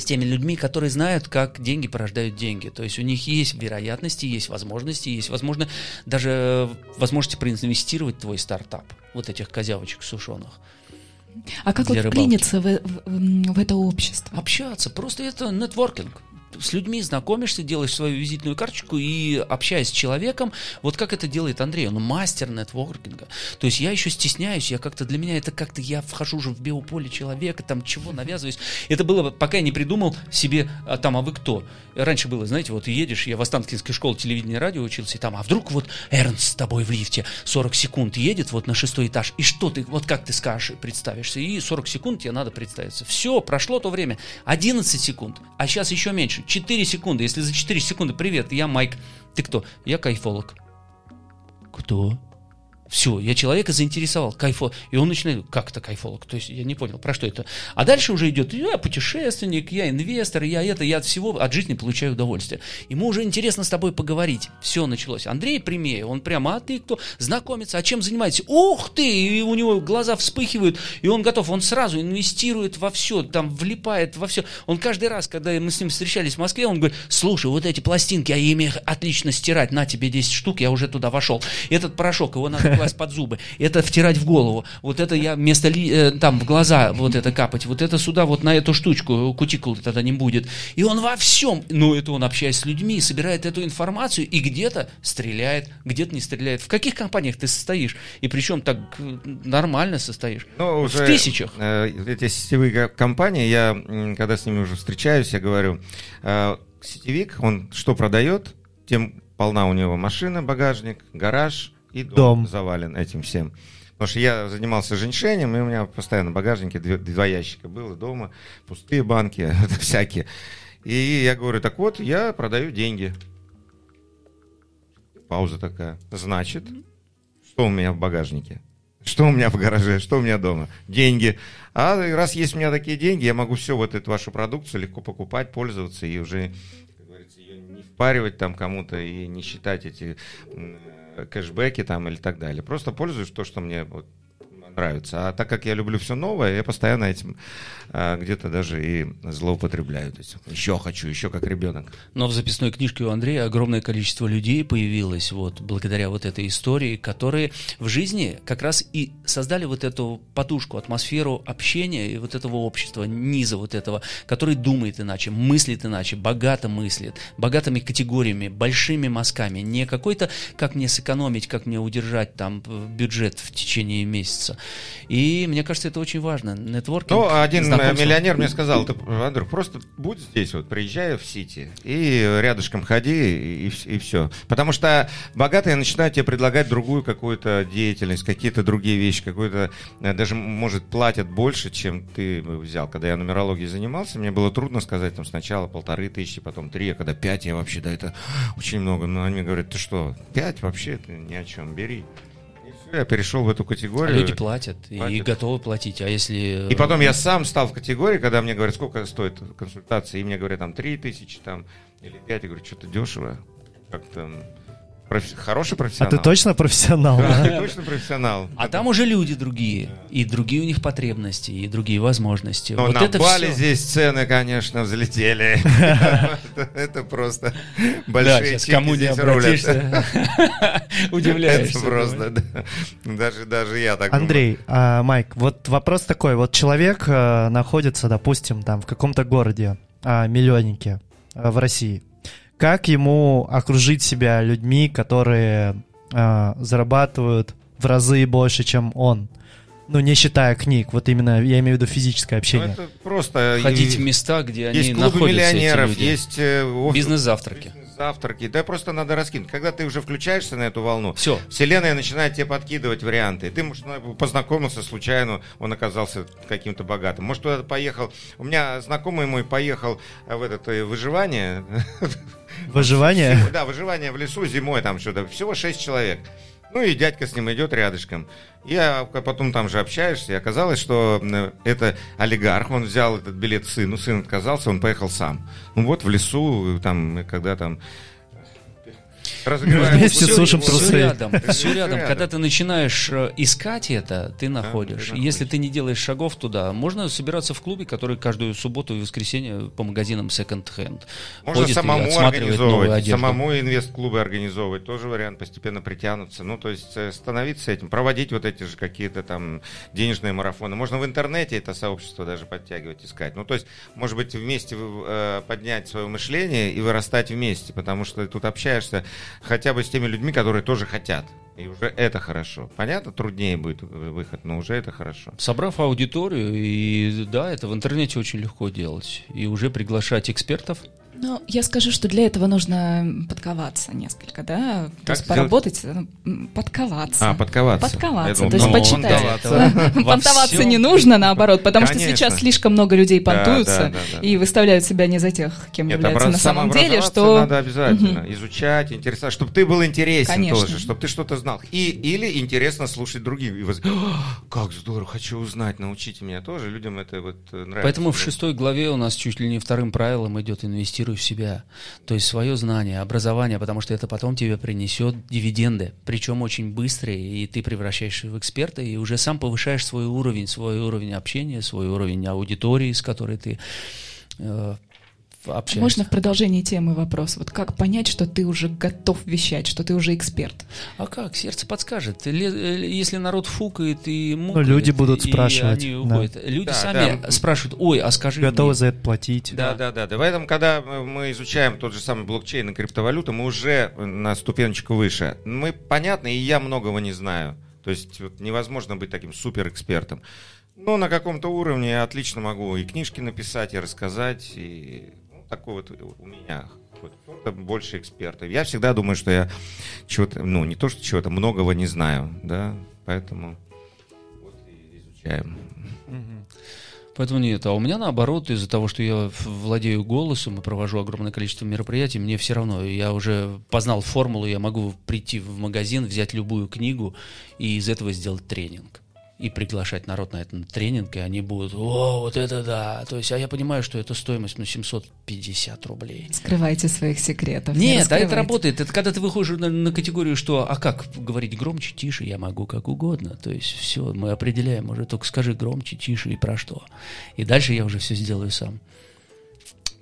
с теми людьми, которые знают, как деньги порождают деньги. То есть у них есть вероятности, есть возможности, есть, возможно, даже возможности проинвестировать твой стартап, вот этих козявочек сушеных. А как вот рыбалки. вклиниться в, в, в это общество? Общаться, просто это нетворкинг с людьми знакомишься, делаешь свою визитную карточку и общаясь с человеком, вот как это делает Андрей, он мастер нетворкинга. То есть я еще стесняюсь, я как-то для меня это как-то я вхожу уже в биополе человека, там чего навязываюсь. Это было, пока я не придумал себе, а, там, а вы кто? Раньше было, знаете, вот едешь, я в Останкинской школе телевидения и радио учился, и там, а вдруг вот Эрнст с тобой в лифте 40 секунд едет вот на шестой этаж, и что ты, вот как ты скажешь, представишься, и 40 секунд тебе надо представиться. Все, прошло то время, 11 секунд, а сейчас еще меньше, 4 секунды. Если за 4 секунды, привет, я Майк. Ты кто? Я кайфолог. Кто? Все, я человека заинтересовал, кайфо. И он начинает, как это кайфолог? То есть я не понял, про что это. А дальше уже идет, я путешественник, я инвестор, я это, я от всего, от жизни получаю удовольствие. Ему уже интересно с тобой поговорить. Все началось. Андрей Примеев, он прямо, а ты кто? Знакомится, а чем занимаетесь? Ух ты! И у него глаза вспыхивают, и он готов, он сразу инвестирует во все, там влипает во все. Он каждый раз, когда мы с ним встречались в Москве, он говорит, слушай, вот эти пластинки, а ими отлично стирать, на тебе 10 штук, я уже туда вошел. Этот порошок, его надо класть под зубы, это втирать в голову, вот это я вместо ли, э, там в глаза вот это капать, вот это сюда вот на эту штучку, кутикулы тогда не будет. И он во всем, ну это он общаясь с людьми, собирает эту информацию и где-то стреляет, где-то не стреляет. В каких компаниях ты состоишь? И причем так э, нормально состоишь? Ну, уже, в тысячах. Э, эти сетевые компании, я когда с ними уже встречаюсь, я говорю, э, сетевик, он что продает, тем полна у него машина, багажник, гараж, и дом, дом. завален этим всем. Потому что я занимался женьшенем, и у меня постоянно в багажнике два, два ящика было дома, пустые банки, всякие. И я говорю, так вот, я продаю деньги. Пауза такая. Значит, что у меня в багажнике? Что у меня в гараже? Что у меня дома? Деньги. А раз есть у меня такие деньги, я могу все вот эту вашу продукцию легко покупать, пользоваться и уже, как говорится, ее не впаривать там кому-то и не считать эти кэшбэки там или так далее. Просто пользуюсь то, что мне вот нравится. А так как я люблю все новое, я постоянно этим а, где-то даже и злоупотребляю. То есть еще хочу, еще как ребенок. Но в записной книжке у Андрея огромное количество людей появилось вот благодаря вот этой истории, которые в жизни как раз и создали вот эту подушку, атмосферу общения и вот этого общества, низа вот этого, который думает иначе, мыслит иначе, богато мыслит, богатыми категориями, большими мазками, не какой-то, как мне сэкономить, как мне удержать там бюджет в течение месяца, и мне кажется, это очень важно. Нетворкинг. Ну, один знакомство. миллионер мне сказал, ты, Андрюх, просто будь здесь, вот, приезжай в Сити, и рядышком ходи, и, и все. Потому что богатые начинают тебе предлагать другую какую-то деятельность, какие-то другие вещи, какую-то, э, даже, может, платят больше, чем ты взял. Когда я нумерологией занимался, мне было трудно сказать, там, сначала полторы тысячи, потом три, а когда пять, я вообще, да, это очень много. Но они говорят, ты что, пять вообще, это ни о чем, бери я перешел в эту категорию. А люди платят, платят. и готовы платить, а если... И потом я сам стал в категории, когда мне говорят, сколько стоит консультация, и мне говорят, там, 3 тысячи, там, или 5, я говорю, что-то дешево, как-то профи- хороший профессионал. А ты точно профессионал? Да, ты точно профессионал. А там уже люди другие, и другие у них потребности, и другие возможности. Но вот на это Бали все... здесь цены, конечно, взлетели. Это просто большие чеки кому не обратишься, удивляешься. Это просто, даже даже я так Андрей, а, Майк, вот вопрос такой. Вот человек э, находится, допустим, там в каком-то городе, а, миллионнике э, в России как ему окружить себя людьми, которые э, зарабатывают в разы больше, чем он? Ну, не считая книг, вот именно, я имею в виду физическое общение. Ну, это просто... Ходить в места, где есть они клубы находятся, миллионеров, эти люди. есть... Э, Бизнес-завтраки завтраки. Да просто надо раскинуть. Когда ты уже включаешься на эту волну, Все. вселенная начинает тебе подкидывать варианты. Ты, может, познакомился случайно, он оказался каким-то богатым. Может, туда поехал. У меня знакомый мой поехал в это э, выживание. Выживание? Да, выживание в лесу зимой там что-то. Всего шесть человек. Ну и дядька с ним идет рядышком. Я потом там же общаешься, и оказалось, что это олигарх, он взял этот билет сыну, сын отказался, он поехал сам. Ну вот в лесу, там, когда там Вместе сушим трусы. Все рядом, все рядом. Когда ты начинаешь э, искать это, ты находишь. Если ты не делаешь шагов туда, можно собираться в клубе, который каждую субботу и воскресенье по магазинам секонд-хенд Можно самому организовывать, самому инвест-клубы организовывать, тоже вариант постепенно притянуться. Ну, то есть э, становиться этим, проводить вот эти же какие-то там денежные марафоны. Можно в интернете это сообщество даже подтягивать, искать. Ну, то есть, может быть, вместе э, поднять свое мышление и вырастать вместе, потому что тут общаешься хотя бы с теми людьми, которые тоже хотят. И уже это хорошо. Понятно, труднее будет выход, но уже это хорошо. Собрав аудиторию, и да, это в интернете очень легко делать. И уже приглашать экспертов, Ну, я скажу, что для этого нужно подковаться несколько, да? Как То есть сделать? поработать, ну, подковаться. А, подковаться. Подковаться, Я то есть думал, почитать. понтоваться. Не нужно, наоборот, потому что сейчас слишком много людей понтуются да, да, да, и выставляют себя не за тех, кем Нет, являются на самом деле, что... надо обязательно изучать, интересоваться, чтобы ты был интересен Конечно. тоже, чтобы ты что-то знал. И, или интересно слушать других. И воз- «А, как здорово, хочу узнать, научите меня тоже. Людям это вот э, нравится. Поэтому в шестой главе у нас чуть ли не вторым правилом идет инвестируй себя. То есть свое знание, образование, потому что это потом тебе принесет дивиденды. Причем очень быстрые, и ты превращаешься в эксперта, и уже сам повышаешь свой уровень, свой уровень общения, свой уровень аудитории, с которой ты э, общаешься. Можно в продолжении темы вопрос? Вот как понять, что ты уже готов вещать, что ты уже эксперт? А как? Сердце подскажет. Э, Если народ фукает и мукает, люди будут и спрашивать, они да. Люди Да, сами да. спрашивают, ой, а скажи Готовы мне». за это платить. Да, да, да, да. Поэтому, когда мы- изучаем тот же самый блокчейн и криптовалюту, мы уже на ступенечку выше. Мы, понятно, и я многого не знаю. То есть вот, невозможно быть таким суперэкспертом. Но на каком-то уровне я отлично могу и книжки написать, и рассказать, и такой вот у меня кто-то больше экспертов. Я всегда думаю, что я чего-то, ну, не то, что чего-то, многого не знаю, да, поэтому вот и изучаем. Поэтому нет. А у меня наоборот, из-за того, что я владею голосом и провожу огромное количество мероприятий, мне все равно. Я уже познал формулу, я могу прийти в магазин, взять любую книгу и из этого сделать тренинг. И приглашать народ на этот тренинг, и они будут, о, вот это да. То есть, а я понимаю, что это стоимость, ну, 750 рублей. Скрывайте своих секретов. не Нет, а это раскрывайте. работает. Это когда ты выходишь на, на категорию, что, а как говорить громче, тише, я могу как угодно. То есть все, мы определяем уже, только скажи громче, тише и про что. И дальше я уже все сделаю сам.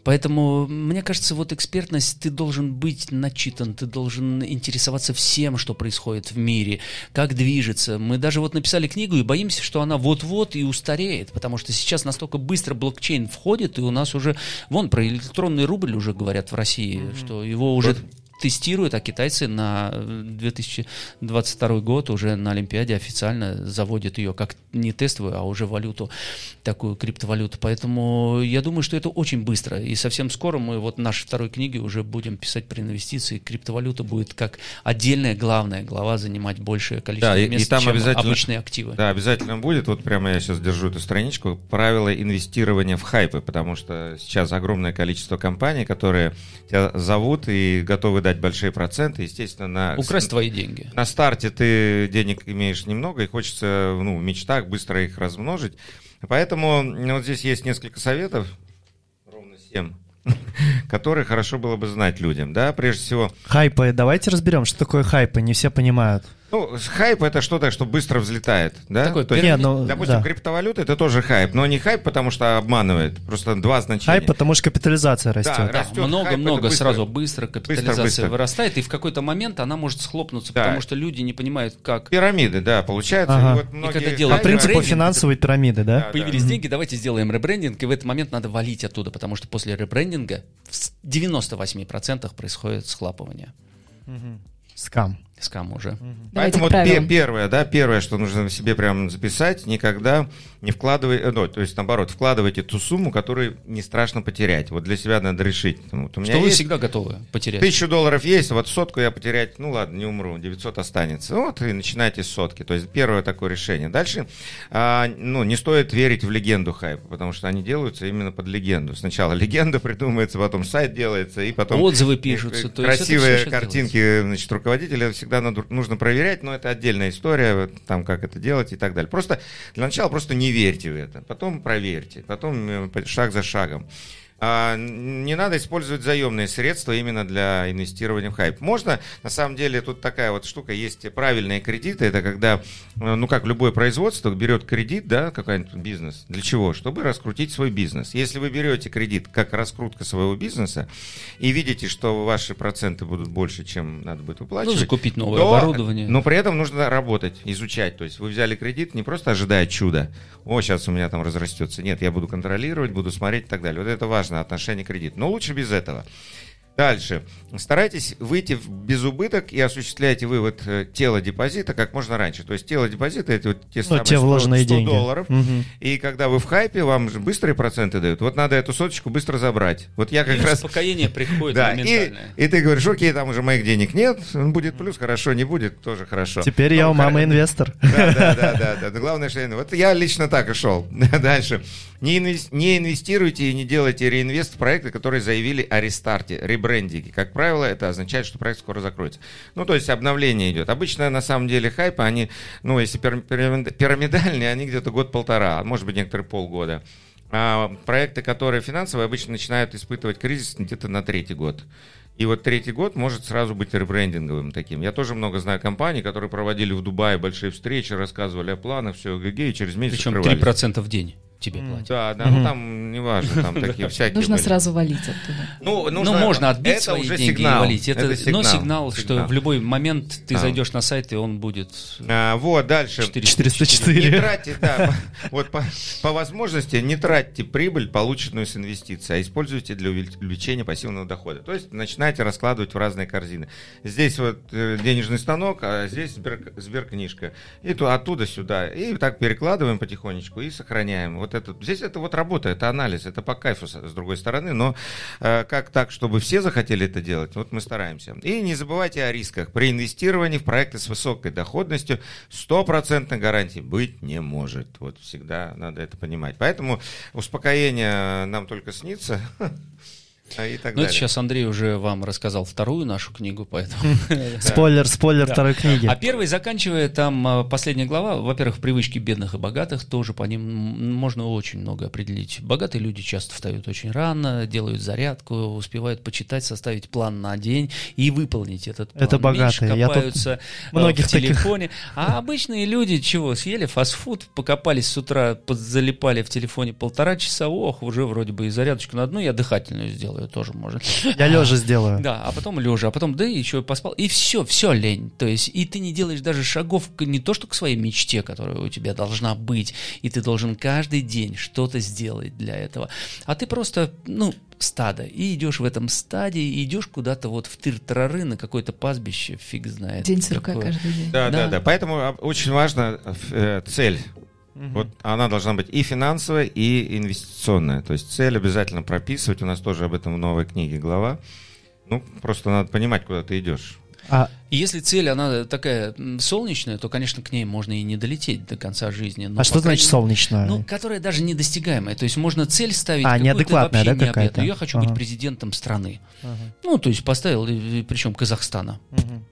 Поэтому, мне кажется, вот экспертность, ты должен быть начитан, ты должен интересоваться всем, что происходит в мире, как движется. Мы даже вот написали книгу и боимся, что она вот-вот и устареет, потому что сейчас настолько быстро блокчейн входит, и у нас уже, вон, про электронный рубль уже говорят в России, что его уже тестируют, а китайцы на э, 2022 год уже на Олимпиаде официально заводят ее как не тестовую, а уже валюту, такую криптовалюту. Поэтому я думаю, что это очень быстро. И совсем скоро мы вот в нашей второй книге уже будем писать про инвестиции. Криптовалюта будет как отдельная главная глава занимать большее количество Да, и- и мест, там чем обязательно- обычные активы. Да, обязательно будет. Вот прямо я сейчас держу эту страничку. Правила инвестирования в хайпы, потому что сейчас огромное количество компаний, которые тебя зовут и готовы дать большие проценты. Естественно, на, Украсть твои деньги. на старте ты денег имеешь немного, и хочется ну, в мечтах быстро их размножить. Поэтому ну, вот здесь есть несколько советов, ровно семь, которые хорошо было бы знать людям. Да, прежде всего, Хайпы, давайте разберем, что такое хайпы, не все понимают. Ну, хайп это что-то, что быстро взлетает. Да? Такой То есть, Не, ну, Допустим, да. криптовалюта это тоже хайп, но не хайп, потому что обманывает. Просто два значения. Хайп, потому что капитализация растет. Да, Да, растет хайп, много-много это быстро. сразу быстро капитализация быстро. вырастает, и в какой-то момент она может схлопнуться, Да. потому что люди не понимают, как Пирамиды, да, получается. Ага. И вот И когда По делают хайпы- принципу ребрендинг, финансовой пирамиды, да? Да. появились деньги, давайте сделаем ребрендинг, и в этот момент надо валить оттуда, потому что после ребрендинга в 98% происходит схлапывание. Скам. Скам уже. Давайте Поэтому пе- первое, да, первое, что нужно себе прям записать, никогда не вкладывай, э, ну, то есть наоборот, вкладывайте ту сумму, которую не страшно потерять. Вот для себя надо решить. Ну, Вот у меня Что вы есть всегда готовы потерять. Тысячу долларов есть, вот сотку я потерять, ну ладно, не умру, 900 останется. Вот и начинайте с сотки. То есть первое такое решение. Дальше, а, ну, не стоит верить в легенду хайпа, потому что они делаются именно под легенду. Сначала легенда придумывается, потом сайт делается, и потом... Отзывы пишутся, Красивые картинки, значит, руководителя всегда надо- нужно проверять, но это отдельная история, там как это делать и так далее. Просто для начала просто не верьте в это, потом проверьте, потом э, шаг за шагом. А, не надо использовать заемные средства именно для инвестирования в хайп. Можно, на самом деле, тут такая вот штука, есть правильные кредиты, это когда, э, ну как любое производство берет кредит, да, какой-нибудь бизнес, для чего? Чтобы раскрутить свой бизнес. Если вы берете кредит как раскрутка своего бизнеса и видите, что ваши проценты будут больше, чем надо будет Ну, выплачивать, закупить новое то- оборудование. Но при этом нужно работать, изучать. То есть вы взяли кредит, не просто ожидая чуда. О, сейчас у меня там разрастется. Нет, я буду контролировать, буду смотреть и так далее. Вот это важно, отношение к. Но лучше без этого. Дальше. Старайтесь выйти в безубыток и осуществляйте вывод э, тела депозита как можно раньше. То есть тело депозита это вот те ну, самые те вложенные 100, 100 деньги. долларов. Угу. И когда вы в хайпе, вам же быстрые проценты дают. Вот надо эту соточку быстро забрать. Вот я как и раз... успокоение приходит да, и, и ты говоришь, окей, там уже моих денег нет, будет плюс, хорошо, не будет, тоже хорошо. Теперь я у мамы инвестор. Да, да, да, да, да. Главное, что я... Вот я лично так и шел. Дальше. Не, инвес... не инвестируйте и не делайте реинвест в проекты, которые заявили о рестарте, ребрендинге. Как правило, это означает, что проект скоро закроется. Ну, то есть обновление идет. Обычно, на самом деле, хайпы, они, ну, если пирамидальные, они где-то год-полтора, а может быть, некоторые полгода. А проекты, которые финансовые, обычно начинают испытывать кризис где-то на третий год. И вот третий год может сразу быть ребрендинговым таким. Я тоже много знаю компаний, которые проводили в Дубае большие встречи, рассказывали о планах, все ГГ, и через месяц Причем 3% в день тебе платят. Да, да, ну там неважно, там такие всякие. Нужно были. сразу валить оттуда. Ну, нужно, ну можно отбить это свои уже деньги сигнал. и валить. Это, это сигнал. Но сигнал, что в любой момент ты а. зайдешь на сайт, и он будет... А, вот, дальше. 404. Не тратьте, да, вот по, по возможности не тратьте прибыль, полученную с инвестиций, а используйте для увеличения пассивного дохода. То есть начинайте раскладывать в разные корзины. Здесь вот э, денежный станок, а здесь сбер, сберкнижка. И то, оттуда сюда. И так перекладываем потихонечку и сохраняем. Вот вот это, здесь это вот работа, это анализ, это по кайфу с, другой стороны, но э, как так, чтобы все захотели это делать, вот мы стараемся. И не забывайте о рисках. При инвестировании в проекты с высокой доходностью стопроцентной гарантии быть не может. Вот всегда надо это понимать. Поэтому успокоение нам только снится. А и так ну, это сейчас Андрей уже вам рассказал вторую нашу книгу, поэтому... Спойлер, спойлер второй книги. А первый, заканчивая, там а, последняя глава, во-первых, привычки бедных и богатых, тоже по ним можно очень много определить. Богатые люди часто встают очень рано, делают зарядку, успевают почитать, составить план на день и выполнить этот план. Это богатые. Меньше копаются многих в телефоне. А обычные люди чего? Съели фастфуд, покопались с утра, залипали в телефоне полтора часа, ох, уже вроде бы и зарядочку на одну, и дыхательную сделал сделаю, тоже можно. Я лежа сделаю. Да, а потом лежа, а потом да, еще поспал. И все, все лень. То есть, и ты не делаешь даже шагов не то, что к своей мечте, которая у тебя должна быть, и ты должен каждый день что-то сделать для этого. А ты просто, ну, стадо, и идешь в этом стаде, и идешь куда-то вот в тыр-трары на какое-то пастбище, фиг знает. День сурка каждый день. Да, да, да, да. Поэтому а, очень важна э, цель Угу. Вот она должна быть и финансовая, и инвестиционная. То есть цель обязательно прописывать. У нас тоже об этом в новой книге глава. Ну, просто надо понимать, куда ты идешь. А если цель, она такая солнечная, то, конечно, к ней можно и не долететь до конца жизни. Но, а что значит мере, солнечная? Ну, которая даже недостигаемая. То есть можно цель ставить а, неадекватная, да, какая-то? Я хочу ага. быть президентом страны. Ага. Ну, то есть поставил, причем Казахстана. Ага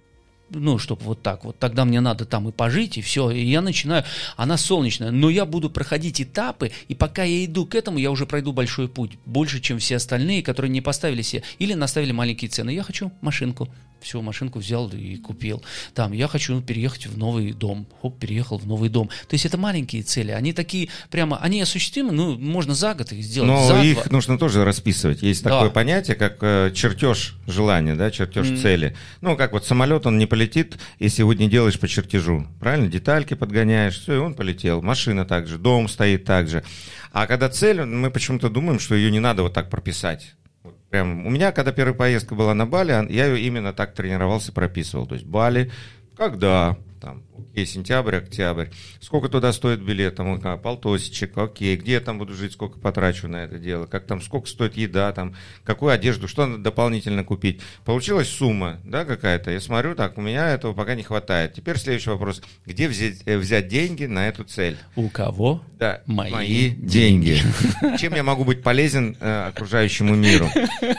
ну, чтобы вот так, вот тогда мне надо там и пожить, и все, и я начинаю, она солнечная, но я буду проходить этапы, и пока я иду к этому, я уже пройду большой путь, больше, чем все остальные, которые не поставили себе, или наставили маленькие цены. Я хочу машинку, все, машинку взял и купил. Там, я хочу переехать в новый дом. Хоп, переехал в новый дом. То есть это маленькие цели. Они такие прямо, они осуществимы, ну, можно за год их сделать. Но их два. нужно тоже расписывать. Есть да. такое понятие, как э, чертеж желания, да, чертеж mm. цели. Ну, как вот самолет, он не полетит, если его не делаешь по чертежу. Правильно? Детальки подгоняешь, все, и он полетел. Машина также, дом стоит также. А когда цель, мы почему-то думаем, что ее не надо вот так прописать. Прям, у меня, когда первая поездка была на Бали, я ее именно так тренировался, прописывал. То есть Бали, когда, там, окей, сентябрь, октябрь. Сколько туда стоит билет? Там, а, полтосичек, окей, где я там буду жить, сколько потрачу на это дело, как там, сколько стоит еда, там, какую одежду, что надо дополнительно купить. Получилась сумма, да, какая-то. Я смотрю, так, у меня этого пока не хватает. Теперь следующий вопрос. Где взять, э, взять деньги на эту цель? У кого? Да, мои, мои деньги. Чем я могу быть полезен э, окружающему миру?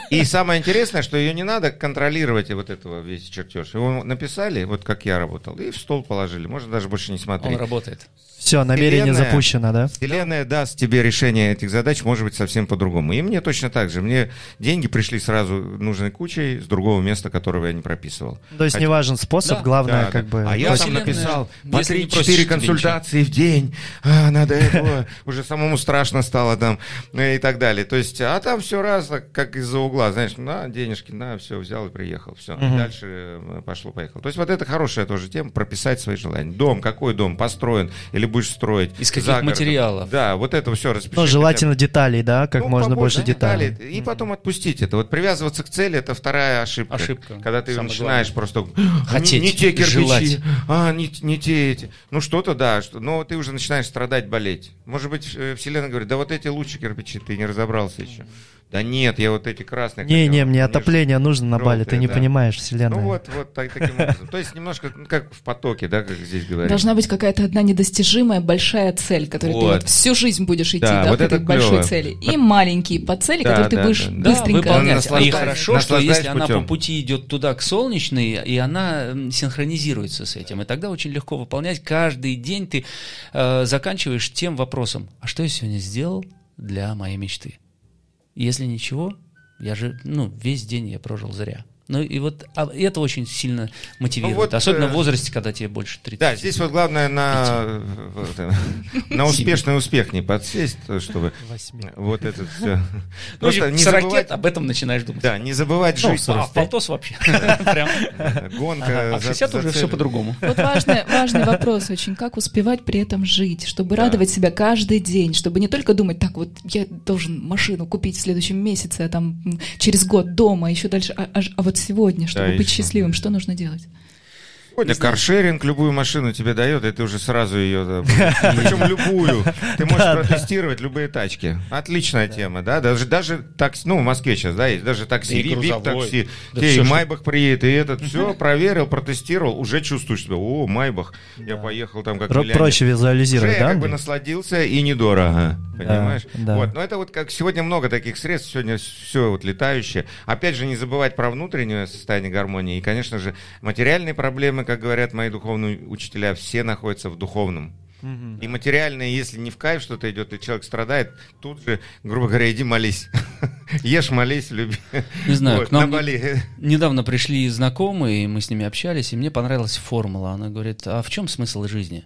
И самое интересное, что ее не надо контролировать, вот этого весь чертеж. Его написали, вот как я работал, и в стол положили можно даже больше не смотреть. Он работает. Все, намерение Вселенная, запущено, да? Вселенная даст тебе решение этих задач, может быть, совсем по-другому. И мне точно так же. Мне деньги пришли сразу нужной кучей с другого места, которого я не прописывал. То есть Хотя... не важен способ, да, главное да, как да. бы... А я там написал по 3-4 консультации в день, а, надо этого, уже самому страшно стало там ну, и так далее. То есть, а там все раз, как из-за угла, знаешь, на, денежки, на, все, взял и приехал, все. Дальше э, пошло-поехало. То есть вот это хорошая тоже тема, прописать расписать свои желания. Дом, какой дом построен или будешь строить? Из каких материалов? Да, вот это все распишите. Ну, желательно деталей, да, как ну, можно больше деталей. деталей. И потом отпустить это. Вот привязываться к цели, это вторая ошибка. Ошибка. Когда ты Самое начинаешь главное. просто... Хотеть, не, не те кирпичи, желать. а, не, не те эти. Ну, что-то, да, что, но ты уже начинаешь страдать, болеть. Может быть, э, Вселенная говорит, да вот эти лучше кирпичи, ты не разобрался еще. Да нет, я вот эти красные... Не, хотел. не, мне отопление нужно на Бали, ты не да. понимаешь, вселенная. Ну вот, вот так- таким образом. То есть немножко ну, как в потоке, да, как здесь говорят. Должна быть какая-то одна недостижимая большая цель, которой ты Вот. вот всю жизнь будешь идти, Да, да, вот к этой это большой клево. цели. И маленькие подцели, Да, которые ты да, будешь да, да. Да, быстренько выполнять. И хорошо, что если она путем. по пути идет туда, к солнечной, и она синхронизируется с этим, и тогда очень легко выполнять. Каждый день ты э, заканчиваешь тем вопросом, а что я сегодня сделал для моей мечты? Если ничего, я же, ну, весь день я прожил зря. Ну и вот а, это очень сильно мотивирует, Ну вот, особенно э, в возрасте, когда тебе больше 30. Да, здесь вот главное на, вот, на успешный успех не подсесть, то, чтобы Восьми. вот это все. Ну, к не 40 забывать, об этом начинаешь думать. да, не забывать Ну, жить а полтос вообще. Прям. Гонка. А в за- 60 за уже все по-другому. Вот важный, важный вопрос очень, как успевать при этом жить, чтобы Да. радовать себя каждый день, чтобы не только думать, так вот, я должен машину купить в следующем месяце, а там через год дома, еще дальше, а, а а вот сегодня, чтобы Да, быть счастливым, что нужно делать? Сегодня каршеринг любую машину тебе дает, и ты уже сразу ее... Причем любую. Ты можешь протестировать любые тачки. Отличная тема, да? Даже, даже такси, ну, в Москве сейчас, да, есть даже такси, грузовой. такси. Да и Майбах приедет, и этот, все, проверил, протестировал, уже чувствуешь себя, о, Майбах, я поехал там как. Проще визуализировать, да? как бы насладился и недорого, понимаешь? да. Вот, но это вот как сегодня много таких средств, сегодня все вот летающее. Опять же, не забывать про внутреннее состояние гармонии. И, конечно же, материальные проблемы, как говорят мои духовные учителя, все находятся в духовном. И материальное, если не в кайф что-то идет, и человек страдает, тут же, грубо говоря, иди молись. Ешь, молись, люби. Не знаю, Вот, к нам на Бали. недавно пришли знакомые, мы с ними общались, и мне понравилась формула. Она говорит, а в чем смысл жизни?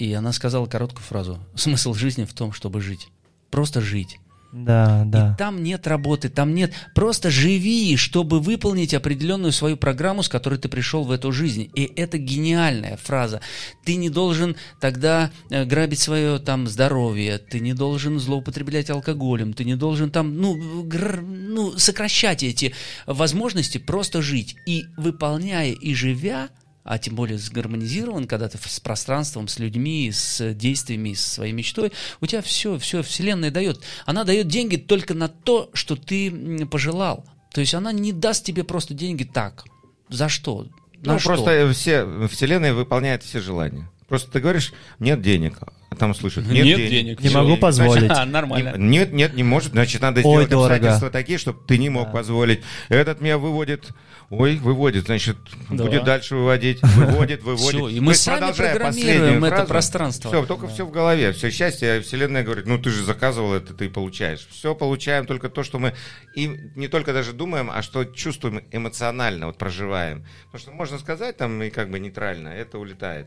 И она сказала короткую фразу. Смысл жизни в том, чтобы жить. Просто жить. Да, да. И там нет работы, там нет. Просто живи, чтобы выполнить определенную свою программу, с которой ты пришел в эту жизнь. И это гениальная фраза. Ты не должен тогда э, грабить свое там здоровье, ты не должен злоупотреблять алкоголем, ты не должен там, ну, гр- ну сокращать эти возможности, просто жить. И выполняя и живя, а тем более сгармонизирован, когда ты с пространством, с людьми, с действиями, с своей мечтой, у тебя все, все Вселенная дает. Она дает деньги только на то, что ты пожелал. То есть она не даст тебе просто деньги так. За что? На Ну, что? просто все, Вселенная выполняет все желания. Просто ты говоришь, нет денег, а там слышат, нет, Нет денег. денег. Не могу Значит, позволить. А, нормально. Не- Нет, нет, не может. Значит, надо Ой, сделать дорого. обстоятельства такие, чтобы ты не мог Да. позволить. Этот меня выводит. Ой, выводит, значит, Да. будет дальше выводить. Выводит, выводит. Всё, и мы сами программируем это фразу, пространство. Все, только все в голове. Все счастье. Вселенная говорит, ну ты же заказывал это, ты получаешь. Все получаем только то, что мы и не только даже думаем, а что чувствуем эмоционально, вот проживаем. Потому что можно сказать там и как бы нейтрально, это улетает.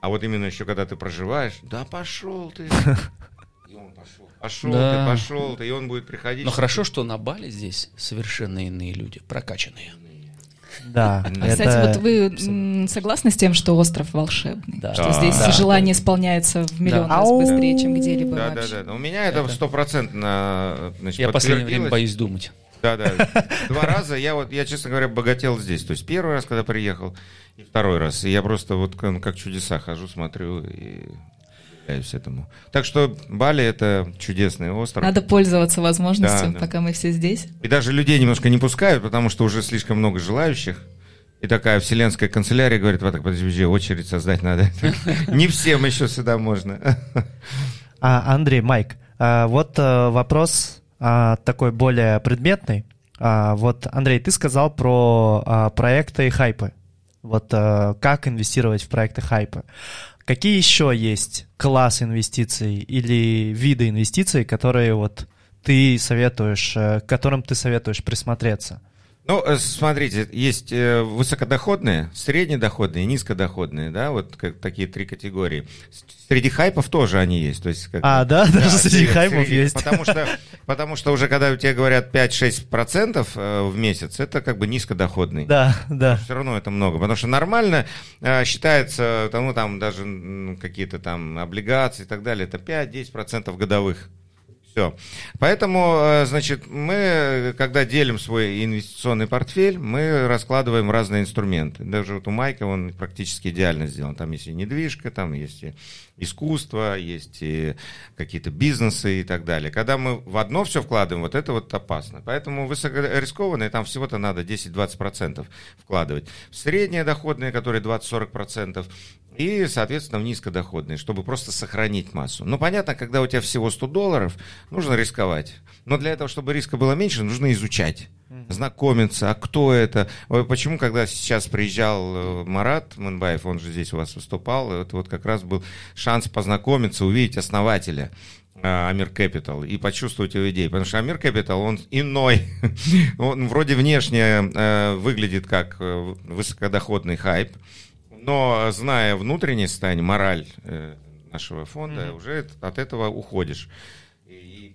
А вот именно еще когда ты проживаешь, да пошел ты. И он пошел. Пошел Да. ты, пошел ты, и он будет приходить. Но хорошо, что на Бали здесь совершенно иные люди, прокачанные. Да, А, это... Кстати, вот вы согласны с тем, что остров волшебный? Да. Что Да. здесь Да. желание исполняется в миллион Да. раз быстрее, чем где-либо Да, да, вообще. да. Но У меня это стопроцентно значит, Я в последнее время боюсь думать. Да, да. Два раза я вот, я, честно говоря, богател здесь. То есть первый раз, когда приехал, и второй раз. И я просто вот как чудеса хожу, смотрю и удивляюсь этому. Так что Бали это чудесный остров. Надо пользоваться возможностью, Да, да. пока мы все здесь. И даже людей немножко не пускают, потому что уже слишком много желающих. И такая вселенская канцелярия говорит, вот так, подожди, очередь создать надо. Не всем еще сюда можно. А, Андрей, Майк, а, вот э, вопрос а, такой более предметный. А, вот, Андрей, ты сказал про а, проекты и хайпы. Вот э, как инвестировать в проекты хайпы. Какие еще есть классы инвестиций или виды инвестиций, которые вот ты советуешь, э, к которым ты советуешь присмотреться? Ну, э, смотрите, есть э, высокодоходные, среднедоходные, низкодоходные, да, вот как, такие три категории. Среди хайпов тоже они есть. То есть, как, а, да, да, даже среди, среди хайпов среди, есть. Потому что, потому что уже когда у тебя говорят 5-6% э, в месяц, это как бы низкодоходный. Да, да. Все равно это много. Потому что нормально считается, ну там даже какие-то там облигации и так далее, это 5-10% годовых все. Поэтому, э, значит, мы, когда делим свой инвестиционный портфель, мы раскладываем разные инструменты. Даже вот у Майка он практически идеально сделан. Там есть и недвижка, там есть и искусство, есть и какие-то бизнесы и так далее. Когда мы в одно все вкладываем, вот это вот опасно. Поэтому высокорискованные, там всего-то надо 10-20% вкладывать. Средние доходные, которые 20-40%, и, соответственно, в низкодоходные, чтобы просто сохранить массу. Ну, понятно, когда у тебя всего 100 долларов, нужно рисковать. Но для этого, чтобы риска было меньше, нужно изучать, знакомиться, а кто это. Почему, когда сейчас приезжал э, Марат Мунбаев, он же здесь у вас выступал, это вот как раз был шанс познакомиться, увидеть основателя. Э, Амир Capital и почувствовать его идеи. Потому что Амир Capital, он иной. он вроде внешне э, выглядит как высокодоходный хайп, но зная внутреннее состояние, мораль э, нашего фонда, mm-hmm. уже от этого уходишь.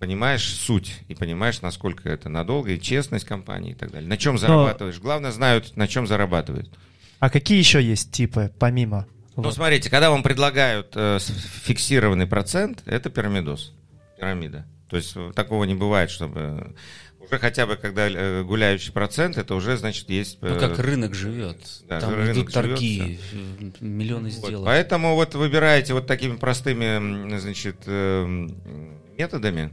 Понимаешь суть, и понимаешь, насколько это надолго, и честность компании и так далее. На чем зарабатываешь? Но... Главное, знают, на чем зарабатывают. А какие еще есть типы, помимо? Ну, вот. смотрите, когда вам предлагают э, фиксированный процент, это пирамидос, пирамида. То есть э, такого не бывает, чтобы уже хотя бы, когда э, гуляющий процент, это уже, значит, есть... Ну, как э, рынок живет. Да, Там рынок идут торги, живет, миллионы вот. сделок. Поэтому вот выбираете вот такими простыми, значит, э, методами,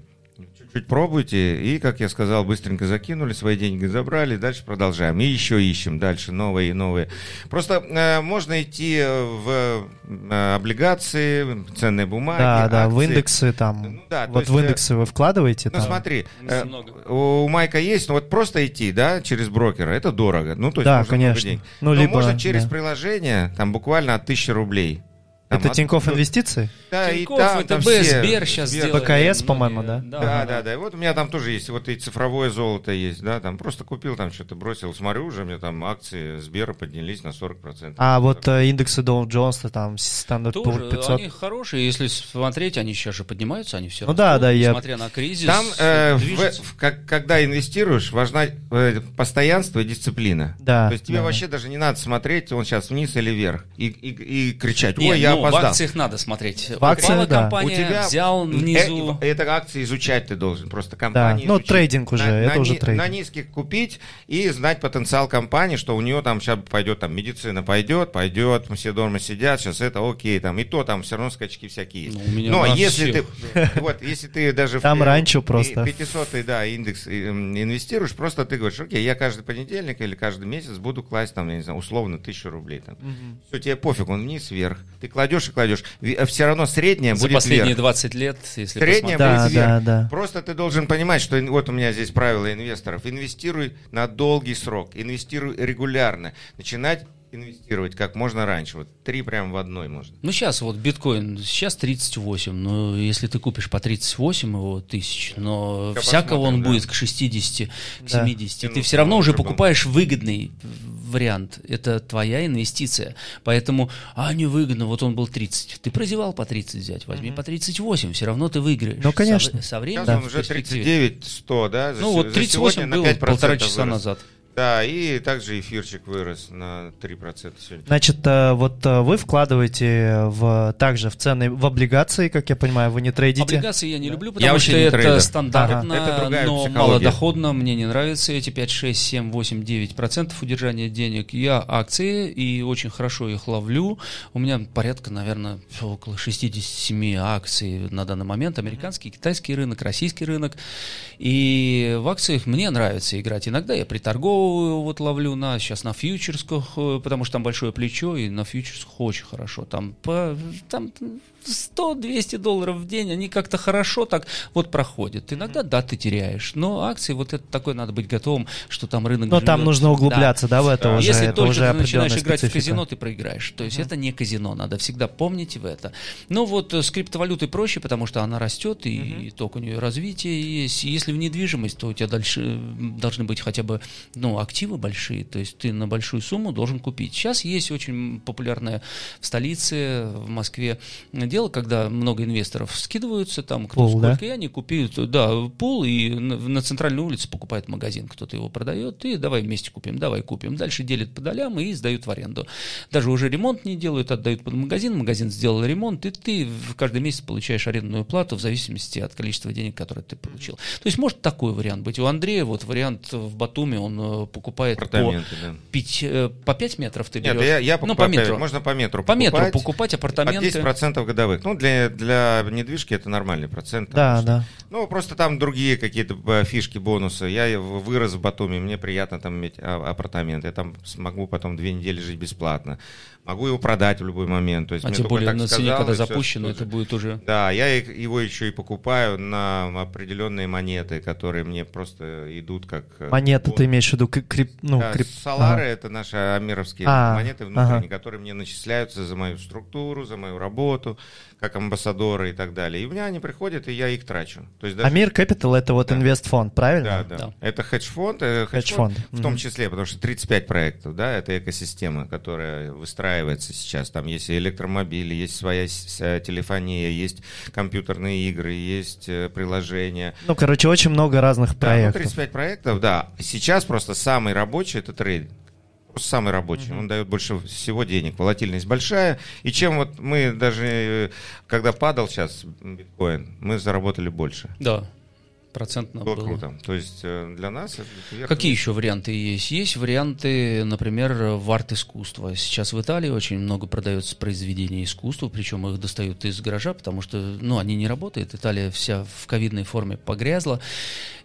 чуть пробуйте, и, как я сказал, быстренько закинули, свои деньги забрали, дальше продолжаем. И еще ищем дальше новые и новые. Просто э, можно идти в э, облигации, ценные бумаги, Да, акции. да, в индексы там. Ну, да, вот есть, в индексы вы вкладываете Ну, там. смотри, э, у Майка есть, но вот просто идти, да, через брокера, это дорого. Ну, то есть да, конечно. Ну, но либо, можно через да. приложение, там буквально от 1000 рублей там это от... Тинькофф Инвестиции? Да, Тинькофф, и там, ВТБ, все, Сбер сейчас Сбер. БКС, по-моему, да? Да, да, да, да. И вот у меня там тоже есть, вот и цифровое золото есть, да, там просто купил, там что-то бросил, смотрю, уже у меня там акции Сбера поднялись на 40%. А вот э, индексы Dow Джонса, там, Standard Poor's 500? они хорошие, если смотреть, они сейчас же поднимаются, они все Ну да, да, я... Несмотря на кризис, Там, э, в, в, как, когда инвестируешь, важна э, постоянство и дисциплина. Да. То есть тебе да. вообще даже не надо смотреть, он сейчас вниз или вверх, и, и, и кричать, ой, я ну, опоздал. в акциях надо смотреть. В акциях, да. компания, у тебя взял э, внизу. Э, это акции изучать ты должен, просто компании. Да. Ну, трейдинг уже, на, это на, уже трейдинг. На низких купить и знать потенциал компании, что у нее там сейчас пойдет, там, медицина пойдет, пойдет, все дома сидят, сейчас это окей, там, и то там все равно скачки всякие есть. Ну, Но если всех. ты, вот, если ты даже там в, раньше просто 500 да, индекс инвестируешь, просто ты говоришь, окей, я каждый понедельник или каждый месяц буду класть там, я не знаю, условно тысячу рублей. Там. Угу. Все, тебе пофиг, он вниз, вверх. Ты кладешь и кладешь. Все равно средняя За будет последние вверх. 20 лет, если Средняя да, будет да, вверх. Да. Просто ты должен понимать, что вот у меня здесь правило инвесторов. Инвестируй на долгий срок, инвестируй регулярно. Начинать инвестировать как можно раньше. Вот три прям в одной можно. Ну, сейчас вот биткоин, сейчас 38, но если ты купишь по 38 его тысяч, но я всякого он да. будет к 60, к да. 70, ты все равно уже покупаешь выгодный вариант. Это твоя инвестиция. Поэтому, а, невыгодно, вот он был 30. Ты прозевал по 30 взять, возьми mm-hmm. по 38, все равно ты выиграешь. Ну, конечно. Со, со временем. Сейчас да. он уже 39, 100, да? За, ну, вот 38 был полтора часа вырос. назад. Да, и также эфирчик вырос на 3% сегодня. Значит, э, вот э, вы вкладываете в, также в цены, в облигации, как я понимаю, вы не трейдите? Облигации я не люблю, потому я что это трейдер. стандартно, ага. это но малодоходно, мне не нравится эти 5, 6, 7, 8, 9% удержания денег. Я акции и очень хорошо их ловлю. У меня порядка, наверное, около 67 акций на данный момент. Американский, китайский рынок, российский рынок. И в акциях мне нравится играть. Иногда я приторговываю, вот ловлю на сейчас на фьючерсках, э, потому что там большое плечо, и на фьючерсках очень хорошо. Там, по, там 100-200 долларов в день, они как-то хорошо так вот проходят. Иногда, да, ты теряешь, но акции, вот это такое надо быть готовым, что там рынок Но живет. там нужно углубляться, да, да в это уже. Если это только уже ты начинаешь играть в казино, ты проиграешь. То есть uh-huh. это не казино, надо всегда помнить в это. Ну вот э, с криптовалютой проще, потому что она растет, и, и только у нее развитие есть. И если в недвижимость, то у тебя дальше должны быть хотя бы, ну, активы большие, то есть ты на большую сумму должен купить. Сейчас есть очень популярное в столице, в Москве дело, когда много инвесторов скидываются, там кто пул, сколько, да? и они купили, да, пул, и на, на центральной улице покупает магазин, кто-то его продает, и давай вместе купим, давай купим. Дальше делят по долям и сдают в аренду. Даже уже ремонт не делают, отдают под магазин, магазин сделал ремонт, и ты в каждый месяц получаешь арендную плату в зависимости от количества денег, которые ты получил. То есть может такой вариант быть. У Андрея вот вариант в Батуми, он э, покупает по, да. 5, э, по 5 метров ты берешь. Нет, я, я покупаю, ну, по метру. можно по метру По покупать, метру покупать апартаменты. От 10% годовых. Ну, для, для недвижки это нормальный процент. Да, что, да. Ну, просто там другие какие-то э, фишки, бонусы. Я вырос в Батуми, мне приятно там иметь а, апартаменты. Я там смогу потом две недели жить бесплатно. Могу его продать в любой момент. То есть а тем более на цене, когда запущено, это будет уже... Да, я его еще и покупаю на определенные монеты, которые мне просто идут как... Э, монеты ты имеешь в виду? Крип... Ну, да, крип... Солары ага. это наши амировские а, монеты внутренние, ага. которые мне начисляются за мою структуру, за мою работу как амбассадоры и так далее. И у меня они приходят, и я их трачу. То есть даже... Амир Capital это вот да. инвестфонд, правильно? Да, да. да. Это хедж-фонд, э, хедж-фонд, хедж в том числе, потому что 35 проектов, да, это экосистема, которая выстраивается сейчас. Там есть электромобили, есть своя э, телефония, есть компьютерные игры, есть э, приложения. Ну, короче, очень много разных проектов. Да, ну, 35 проектов, да. Сейчас просто самый рабочий это трейдинг самый рабочий, он дает больше всего денег, волатильность большая. И чем вот мы даже, э, когда падал сейчас биткоин, мы заработали больше. Да, процентно было. было. круто. То есть э, для нас это Какие еще варианты есть? Есть варианты, например, в арт-искусства. Сейчас в Италии очень много продается произведений искусства, причем их достают из гаража, потому что, ну, они не работают. Италия вся в ковидной форме погрязла,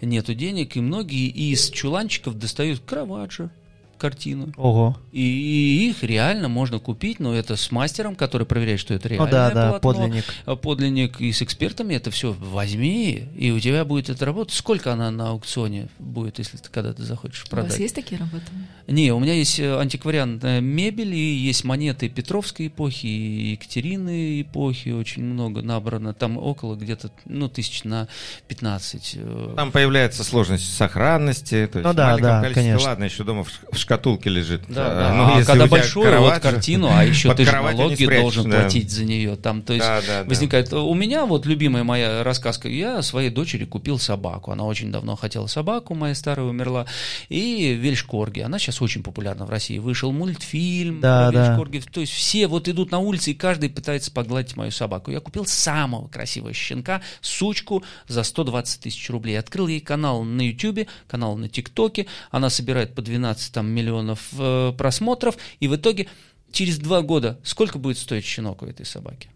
нету денег, и многие из чуланчиков достают Караваджо, картину. Ого. И, и их реально можно купить, но это с мастером, который проверяет, что это реально. Ну, да, да, подлинник. А подлинник и с экспертами это все возьми, и у тебя будет эта работа. Сколько она на аукционе будет, если ты когда ты захочешь продать? У вас есть такие работы? Не, у меня есть э, антиквариантная мебель, и есть монеты Петровской эпохи, и Екатерины эпохи, очень много набрано. Там около где-то, ну, тысяч на 15. Э. Там появляется сложность сохранности, то есть ну, да, да, конечно. ладно, еще дома в шкатулке лежит. Да, да. Ну, а когда большую вот картину, а еще ты же налоги должен да. платить за нее. Там, то есть да, да, возникает... Да. У меня вот любимая моя рассказка. Я своей дочери купил собаку. Она очень давно хотела собаку, моя старая умерла. И Вельшкорги. Она сейчас очень популярна в России. Вышел мультфильм да, про Вельшкорги. Да. То есть все вот идут на улице, и каждый пытается погладить мою собаку. Я купил самого красивого щенка, сучку, за 120 тысяч рублей. Открыл ей канал на YouTube, канал на ТикТоке. Она собирает по 12 там, миллионов э, просмотров, и в итоге через два года сколько будет стоить щенок у этой собаки?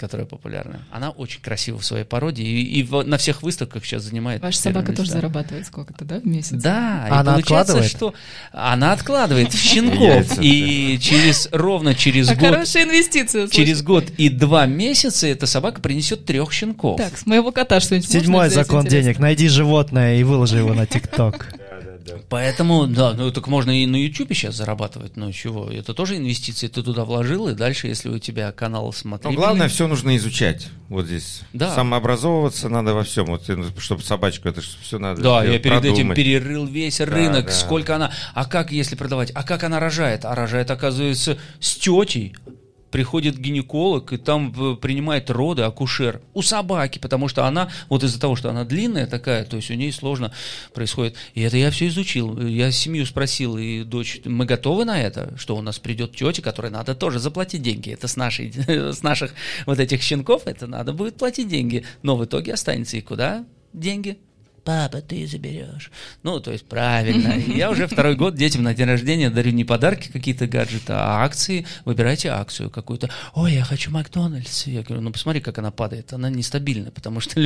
которая популярна. Она очень красива в своей породе и, и в, на всех выставках сейчас занимает. Ваша собака тоже зарабатывает сколько-то, да, в месяц? Да, и она откладывает? что она откладывает в щенков и через ровно через а год. Хорошая инвестиция. Через год и два месяца эта собака принесет трех щенков. Так, с моего кота что-нибудь. Седьмой закон денег: найди животное и выложи его на ТикТок. Да. Поэтому, да, ну так можно и на YouTube сейчас зарабатывать, ну чего, это тоже инвестиции, ты туда вложил, и дальше, если у тебя канал смотрит. Но главное, все нужно изучать, вот здесь. Да. Самообразовываться надо во всем, вот, чтобы собачку, это все надо Да, я перед продумать. этим перерыл весь рынок, да. сколько она, а как, если продавать, а как она рожает? А рожает, оказывается, с тетей, приходит гинеколог и там принимает роды акушер у собаки, потому что она, вот из-за того, что она длинная такая, то есть у нее сложно происходит. И это я все изучил. Я семью спросил, и дочь, мы готовы на это, что у нас придет тетя, которой надо тоже заплатить деньги. Это с, нашей, с наших вот этих щенков, это надо будет платить деньги. Но в итоге останется и куда деньги? Папа, ты заберешь. Ну, то есть правильно. Я уже второй год детям на день рождения дарю не подарки какие-то гаджеты, а акции. Выбирайте акцию какую-то. Ой, я хочу Макдональдс. Я говорю, ну посмотри, как она падает. Она нестабильна, потому что...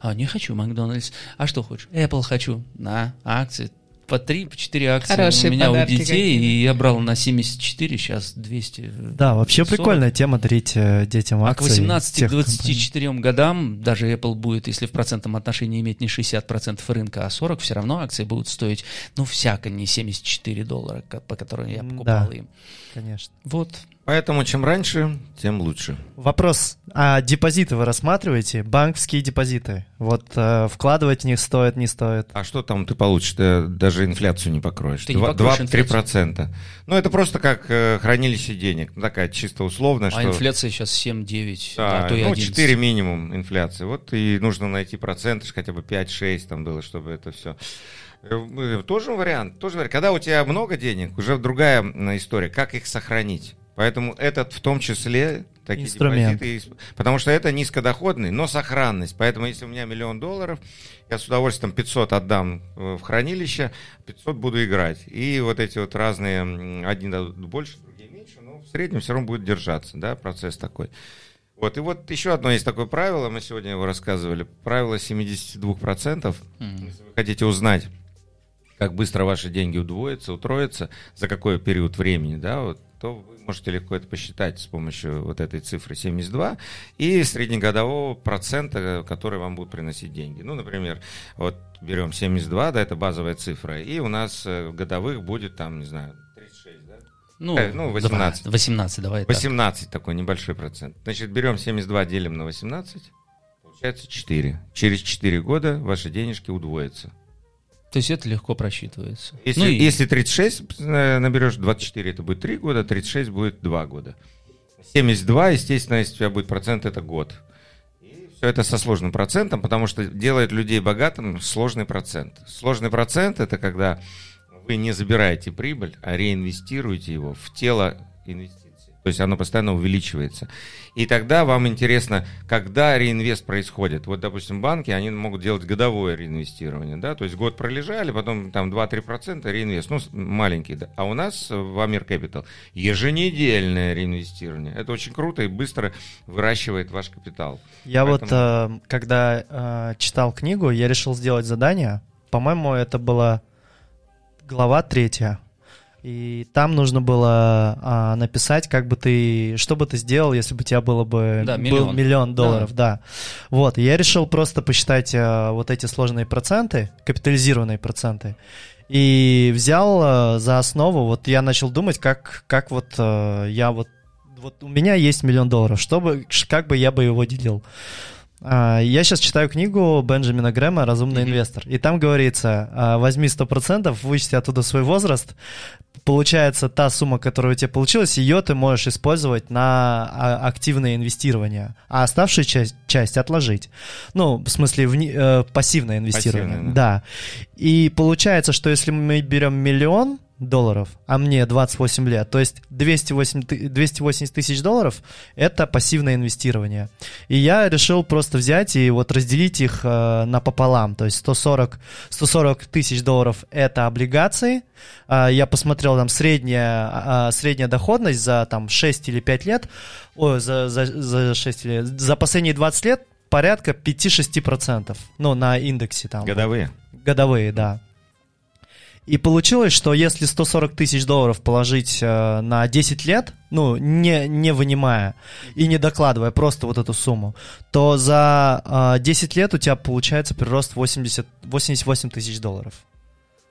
А, не хочу Макдональдс. А что хочешь? Apple хочу. На, акции по 3, по 4 акции Хорошие у меня у детей, какие. и я брал на 74, сейчас 200. Да, вообще 40. прикольная тема дарить э, детям акции. А к 18-24 годам даже Apple будет, если в процентном отношении иметь не 60% рынка, а 40, все равно акции будут стоить, ну, всяко не 74 доллара, по которым я покупал да, им. конечно. Вот, Поэтому чем раньше, тем лучше. Вопрос. А депозиты вы рассматриваете? Банковские депозиты? Вот э, вкладывать в них стоит, не стоит? А что там ты получишь? Ты даже инфляцию не покроешь. Ты 2-3%. Ну, это просто как э, хранилище денег. Ну, такая чисто условная. А что... инфляция сейчас 7-9, да, а то и ну, 11. 4 минимум инфляции. Вот и нужно найти проценты, хотя бы 5-6 там было, чтобы это все... Тоже вариант, тоже вариант. Когда у тебя много денег, уже другая история, как их сохранить. Поэтому этот в том числе такие Инструмент. депозиты, потому что это низкодоходный, но сохранность. Поэтому если у меня миллион долларов, я с удовольствием 500 отдам в хранилище, 500 буду играть. И вот эти вот разные, одни дадут больше, другие меньше, но в среднем все равно будет держаться, да, процесс такой. Вот, и вот еще одно есть такое правило, мы сегодня его рассказывали, правило 72%. Мгм. Если вы хотите узнать, как быстро ваши деньги удвоятся, утроятся, за какой период времени, да, вот, то вы можете легко это посчитать с помощью вот этой цифры 72 и среднегодового процента, который вам будет приносить деньги. Ну, например, вот берем 72, да, это базовая цифра, и у нас э, годовых будет там, не знаю, 36, да? Ну, Э, ну, 18. да, 18, давай так. 18 такой небольшой процент. Значит, берем 72, делим на 18, получается 4. Через 4 года ваши денежки удвоятся. То есть это легко просчитывается. Если, ну, и- если 36 э, наберешь, 24 это будет 3 года, 36 будет 2 года. 72, естественно, если у тебя будет процент, это год. И все это со сложным процентом, потому что делает людей богатым сложный процент. Сложный процент это когда вы не забираете прибыль, а реинвестируете его в тело инвестиций. То есть оно постоянно увеличивается. И тогда вам интересно, когда реинвест происходит. Вот, допустим, банки, они могут делать годовое реинвестирование, да, то есть год пролежали, потом там 2-3% реинвест, ну, маленький, да. А у нас в Амир Capital еженедельное реинвестирование. Это очень круто и быстро выращивает ваш капитал. Я вот, Поэтому- э, когда э, читал книгу, я решил сделать задание. По-моему, это была глава третья. И там нужно было а, написать, как бы ты, что бы ты сделал, если бы у тебя было бы Да, был миллион. миллион долларов, да. Вот, и я решил просто посчитать а, вот эти сложные проценты, капитализированные проценты, и взял а, за основу, вот я начал думать, как, как вот а, я вот, вот у меня есть миллион долларов, что бы, ш- как бы я бы его делил. А, Я сейчас читаю книгу Бенджамина Грэма «Разумный Мгм. инвестор». И там говорится, а, возьми 100%, вычти оттуда свой возраст, получается та сумма, которая у тебя получилась, ее ты можешь использовать на а, активное инвестирование, а оставшую часть, часть отложить. Ну, в смысле, в, э, пассивное инвестирование. Пассивное, да. И получается, что если мы берем миллион долларов, а мне 28 лет, то есть 208, ты- 280 тысяч долларов это пассивное инвестирование. И я решил просто взять и вот разделить их э, напополам. То есть 140, 140 тысяч долларов это облигации. А, я посмотрел там средняя, а, средняя доходность за там 6 или 5 лет. Ой, за, за, за 6 или за последние 20 лет порядка 5-6%. Ну, на индексе там. Годовые. Годовые, да. И получилось, что если 140 тысяч долларов положить э, на 10 лет, ну, не, не вынимая и не докладывая просто вот эту сумму, то за э, 10 лет у тебя получается прирост 80, 88 тысяч долларов.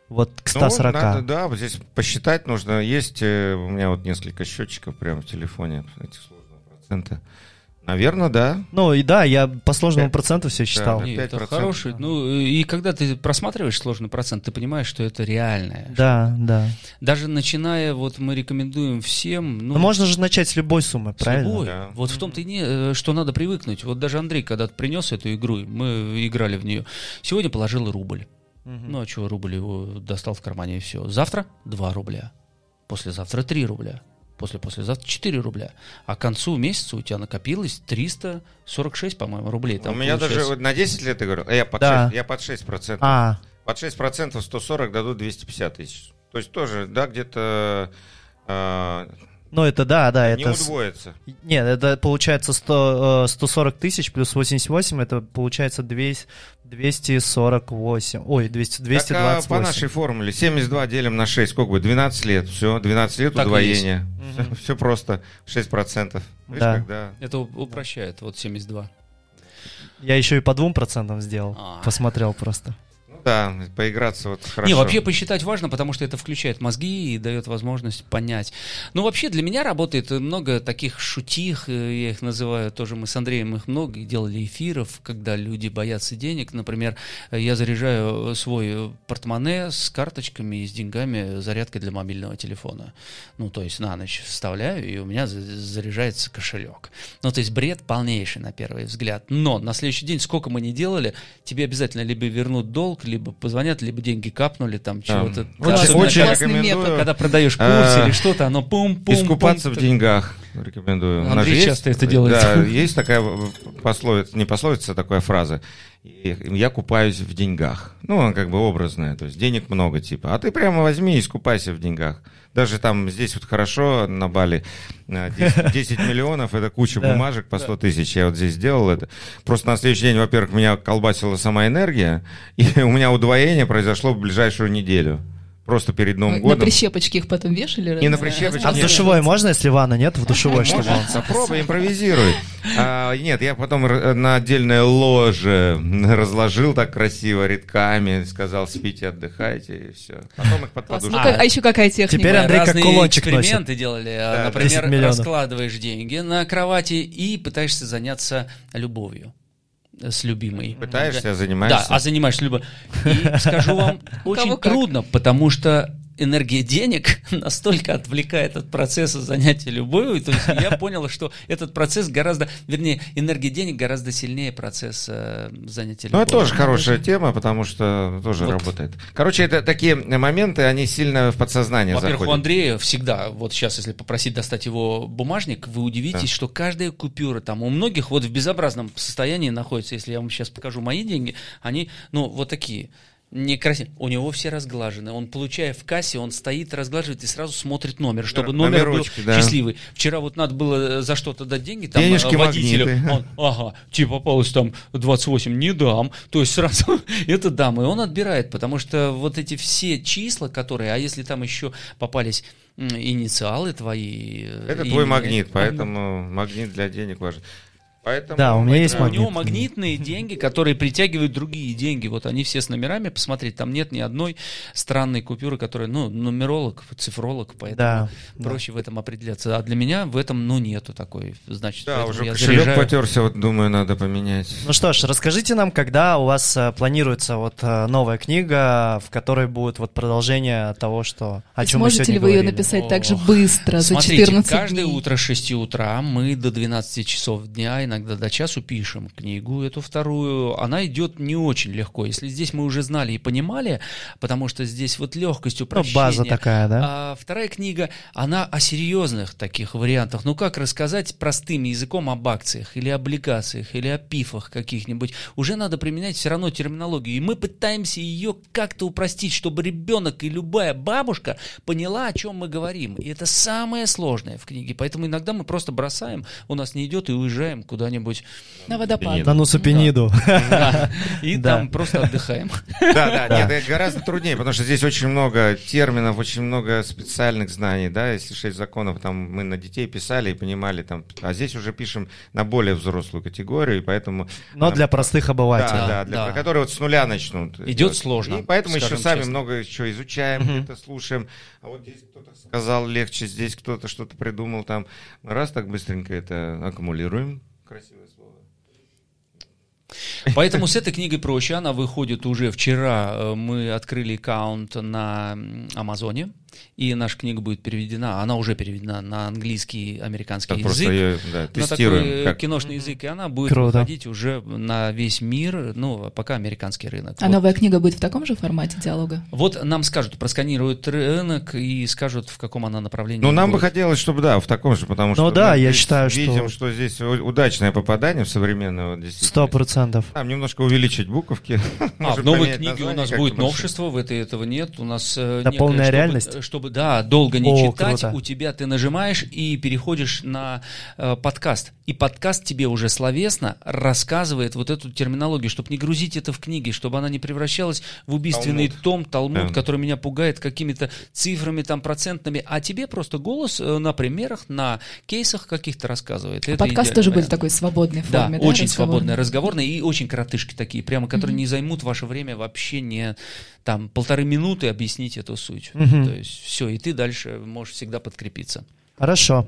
Вот к 140. Ну, надо, да, вот здесь посчитать нужно. Есть э, у меня вот несколько счетчиков прямо в телефоне, эти сложные проценты. Наверное, да. Ну и да, я по сложному Пять. проценту все считал. да. Не, это 5%. хороший. Ну, и когда ты просматриваешь сложный процент, ты понимаешь, что это реальное. Да, да. Даже начиная, вот мы рекомендуем всем... Ну, Но можно же начать с любой суммы, с правильно? любой. Да. Вот в том-то и не, э, что надо привыкнуть. Вот даже Андрей когда-то принес эту игру, мы играли в нее. Сегодня положил рубль. Мгм. Ну, а что, рубль его достал в кармане и все. Завтра 2 рубля. Послезавтра 3 рубля. После послезавтра 4 рубля. А к концу месяца у тебя накопилось 346, по-моему, рублей. Там у меня даже вот на 10 лет, я говорю, я под, Да. 6, я под 6%. А, Под 6% 140 дадут 250 тысяч. То есть тоже, да, где-то э, ну это да, да, не это... с- удвоится. Нет, это получается 100, э, 140 тысяч плюс 88, это получается 200, 248, ой, 200, Так, а 228. по нашей формуле 72 делим на 6, сколько будет? 12 лет. Все, 12 лет Так и удвоения. Мгм. Все, просто 6%. Видишь, Да. когда... Это упрощает, вот 72. Я еще и по двум процентам сделал, А. посмотрел просто. Да, поиграться вот хорошо. Не, вообще посчитать важно, потому что это включает мозги и дает возможность понять. Ну, вообще для меня работает много таких шутих, э, я их называю, тоже мы с Андреем их много делали эфиров, когда люди боятся денег. Например, я заряжаю свой портмоне с карточками и с деньгами, зарядкой для мобильного телефона. Ну, то есть на ночь вставляю, и у меня заряжается кошелек. Ну, то есть бред полнейший на первый взгляд. Но на следующий день, сколько мы не делали, тебе обязательно либо вернут долг, либо позвонят, либо деньги капнули, там чего-то. Очень, очень рекомендую. Когда продаешь курс а, или что-то, оно пум-пум. Искупаться в деньгах рекомендую. Андрей есть, часто это делает. Да, есть такая пословица, не пословица, а такая фраза. Я купаюсь в деньгах. Ну, она как бы образная, то есть денег много типа. А ты прямо возьми и искупайся в деньгах. Даже там здесь вот хорошо на Бали 10, 10 миллионов, это куча бумажек по 100 тысяч. Я вот здесь сделал это. Просто на следующий день, во-первых, меня колбасила сама энергия, и у меня удвоение произошло в ближайшую неделю. Просто перед Новым годом. На прищепочке их потом вешали? Не на прищепочке. А в душевой можно, если ванна нет, в душевой, чтобы он... Попробуй, импровизируй. А, нет, я потом на отдельное ложе разложил так красиво редками, сказал, спите, отдыхайте, и все. Потом их под подушку. А, а еще какая техника? Теперь Андрей как кулончик эксперименты носит. делали. Да, Например, раскладываешь деньги на кровати и пытаешься заняться любовью с любимой. Пытаешься, занимаешься? Да, а занимаешься любовью. И скажу вам, очень трудно, потому что энергия денег настолько отвлекает от процесса занятия любовью, то есть я понял, что этот процесс гораздо, вернее, энергия денег гораздо сильнее процесса занятия любовью. Ну, это тоже хорошая тема, потому что тоже вот. работает. Короче, это такие моменты, они сильно в подсознание Во-первых, заходят. у Андрея всегда, вот сейчас, если попросить достать его бумажник, вы удивитесь, да. что каждая купюра там у многих вот в безобразном состоянии находится. Если я вам сейчас покажу мои деньги, они, ну, вот такие некрасиво. У него все разглажены. Он, получая в кассе, он стоит, разглаживает и сразу смотрит номер, чтобы номер был да. счастливый. Вчера вот надо было за что-то дать деньги, там Денежки, водителю. Магниты. Он, ага, тебе попалось там 28, не дам. То есть сразу это дам. И он отбирает, потому что вот эти все числа, которые, а если там еще попались инициалы твои. Это имени, твой магнит, поэтому магнит для денег важен. Поэтому да, у меня есть магнит. У него магнитные деньги, которые притягивают другие деньги. Вот они все с номерами. Посмотреть, там нет ни одной странной купюры, которая, ну, нумеролог, цифролог, поэтому да, проще да. в этом определяться. А для меня в этом, ну, нету такой. Значит, да, уже я кошелек заряжаю... потерся, вот думаю, надо поменять. Ну что ж, расскажите нам, когда у вас э, планируется вот э, новая книга, в которой будет вот продолжение того, что о чем Сможете мы ли вы говорили? ее написать О, так же быстро, за Смотрите, 14 каждое дней? утро с 6 утра мы до 12 часов дня иногда до часу пишем книгу, эту вторую, она идет не очень легко. Если здесь мы уже знали и понимали, потому что здесь вот легкость упрощения. Ну, база такая, да? А вторая книга, она о серьезных таких вариантах. Ну, как рассказать простым языком об акциях или облигациях или о пифах каких-нибудь. Уже надо применять все равно терминологию. И мы пытаемся ее как-то упростить, чтобы ребенок и любая бабушка поняла, о чем мы говорим. И это самое сложное в книге. Поэтому иногда мы просто бросаем, у нас не идет и уезжаем куда-нибудь на водопад. На Нусупениду. И там просто отдыхаем. Да, да, нет, это гораздо труднее, потому что здесь очень много терминов, очень много специальных знаний, да, если шесть законов, там мы на детей писали и понимали, там, а здесь уже пишем на более взрослую категорию, и поэтому... Но для простых обывателей. Да, да, для которые вот с нуля начнут. Идет сложно. И поэтому еще сами много еще изучаем, где-то слушаем, а вот здесь кто-то сказал легче, здесь кто-то что-то придумал, там, раз так быстренько это аккумулируем, красиво Поэтому с этой книгой проще. Она выходит уже вчера. Э, мы открыли аккаунт на Амазоне и наша книга будет переведена, она уже переведена на английский, американский так язык. Ее, да, тестируем. На такой как... киношный язык, и она будет Круто. выходить уже на весь мир, ну, пока американский рынок. А вот. новая книга будет в таком же формате диалога? Вот нам скажут, просканируют рынок и скажут, в каком она направлении Ну, нам будет. бы хотелось, чтобы, да, в таком же, потому что... Ну, да, я считаю, что... Видим, что здесь удачное попадание в современное. Сто процентов. Там немножко увеличить буковки. А, в новой книге у нас будет новшество, в этой этого нет. У нас... Это полная реальность? Чтобы, да, долго не О, читать, круто. у тебя ты нажимаешь и переходишь на э, подкаст. И подкаст тебе уже словесно рассказывает вот эту терминологию, чтобы не грузить это в книги, чтобы она не превращалась в убийственный Талмуд. том, талмуд, да. который меня пугает какими-то цифрами там процентными, а тебе просто голос э, на примерах, на кейсах каких-то рассказывает. А подкаст тоже будет такой свободной форме, да? да очень свободный, разговорный и очень коротышки такие, прямо, которые mm-hmm. не займут ваше время вообще не там полторы минуты объяснить эту суть. Mm-hmm. То есть все, и ты дальше можешь всегда подкрепиться. Хорошо.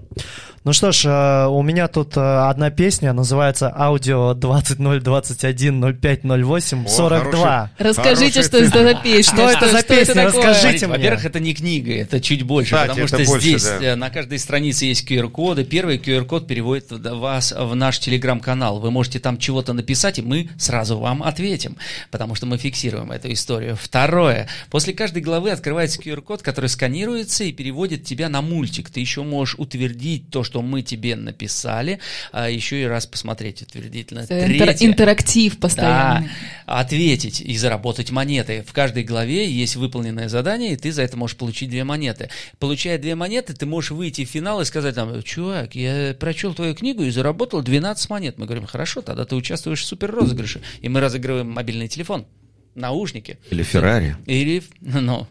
Ну что ж, э, у меня тут э, одна песня, называется «Аудио 200210508 42». Расскажите, что это за песня. Что это за песня? Расскажите мне. Во-первых, это не книга, это чуть больше, потому что здесь э, на каждой странице есть QR-коды. Первый QR-код переводит вас в наш телеграм-канал. Вы можете там чего-то написать, и мы сразу вам ответим, потому что мы фиксируем эту историю. Второе. После каждой главы открывается QR-код, который сканируется и переводит тебя на мультик. Ты еще можешь можешь утвердить то, что мы тебе написали, а еще и раз посмотреть утвердительно. Третье, интерактив постоянный. Да, ответить и заработать монеты. В каждой главе есть выполненное задание, и ты за это можешь получить две монеты. Получая две монеты, ты можешь выйти в финал и сказать там, чувак, я прочел твою книгу и заработал 12 монет. Мы говорим, хорошо, тогда ты участвуешь в супер розыгрыше. И мы разыгрываем мобильный телефон наушники. Или Феррари. Или, ну...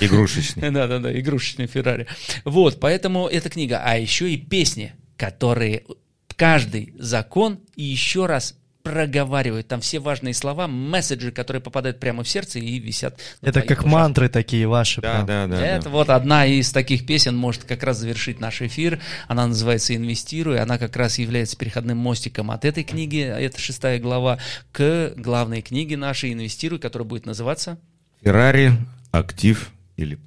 Игрушечный. Да-да-да, игрушечный Феррари. Вот, поэтому эта книга. А еще и песни, которые каждый закон и еще раз проговаривают там все важные слова, месседжи, которые попадают прямо в сердце и висят. Это как ушах. мантры такие ваши. Да, да, да. Это да. вот одна из таких песен может как раз завершить наш эфир. Она называется «Инвестируй». Она как раз является переходным мостиком от этой книги, это шестая глава, к главной книге нашей «Инвестируй», которая будет называться «Феррари, актив или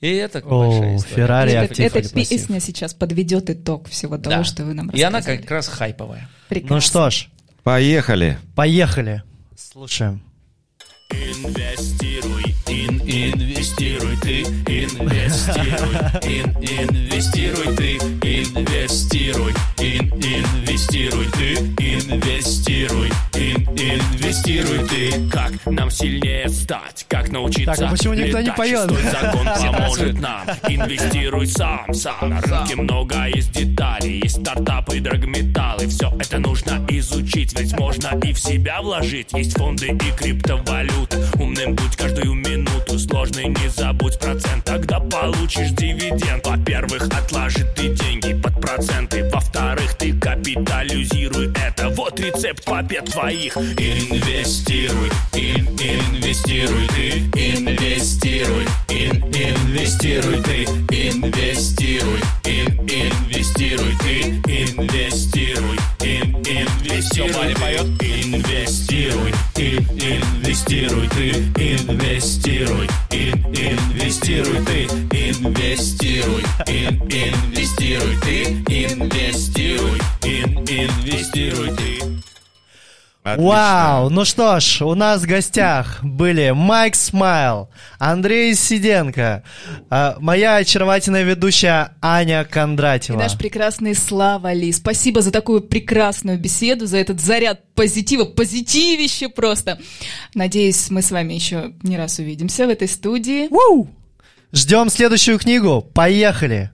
и это О, большая история. Феррари, актив Эта песня сейчас подведет итог всего того, да. что вы нам рассказали. И она как раз хайповая. Прекрасно. Ну что ж, Поехали. Поехали. Слушаем. Инвестируй, ин, инвестируй ты, инвестируй, ин, инвестируй ты, инвестируй, ин, инвестируй ты, инвестируй, ин, инвестируй ты. Как нам сильнее стать, как научиться Так, а почему никто не поет? закон поможет нам. Инвестируй сам, сам. На рынке много есть деталей, есть стартапы, драгметаллы. Все это нужно изучить, ведь можно и в себя вложить. Есть фонды и криптовалюта. Умным будь каждую минуту, сложный не забудь процент, тогда получишь дивиденд. Во-первых, отложи ты деньги под проценты, во-вторых, ты капитализируй это. Вот рецепт побед твоих. Инвестируй, ин, инвестируй ты, инвестируй, ин, инвестируй ты, инвестируй, ин, инвестируй ты, инвестируй, ин, инвестируй, поет. инвестируй, ин, инвестируй. Ты, инвестируй, ин, инвестируй. Ты, инвестируй, ин, инвестируй. Ты, инвестируй, ин, инвестируй. Ты. Отлично. Вау! Ну что ж, у нас в гостях были Майк Смайл, Андрей Сиденко, э, моя очаровательная ведущая Аня Кондратьева. И наш прекрасный Слава Ли. Спасибо за такую прекрасную беседу, за этот заряд позитива, позитивище просто. Надеюсь, мы с вами еще не раз увидимся в этой студии. Ждем следующую книгу. Поехали!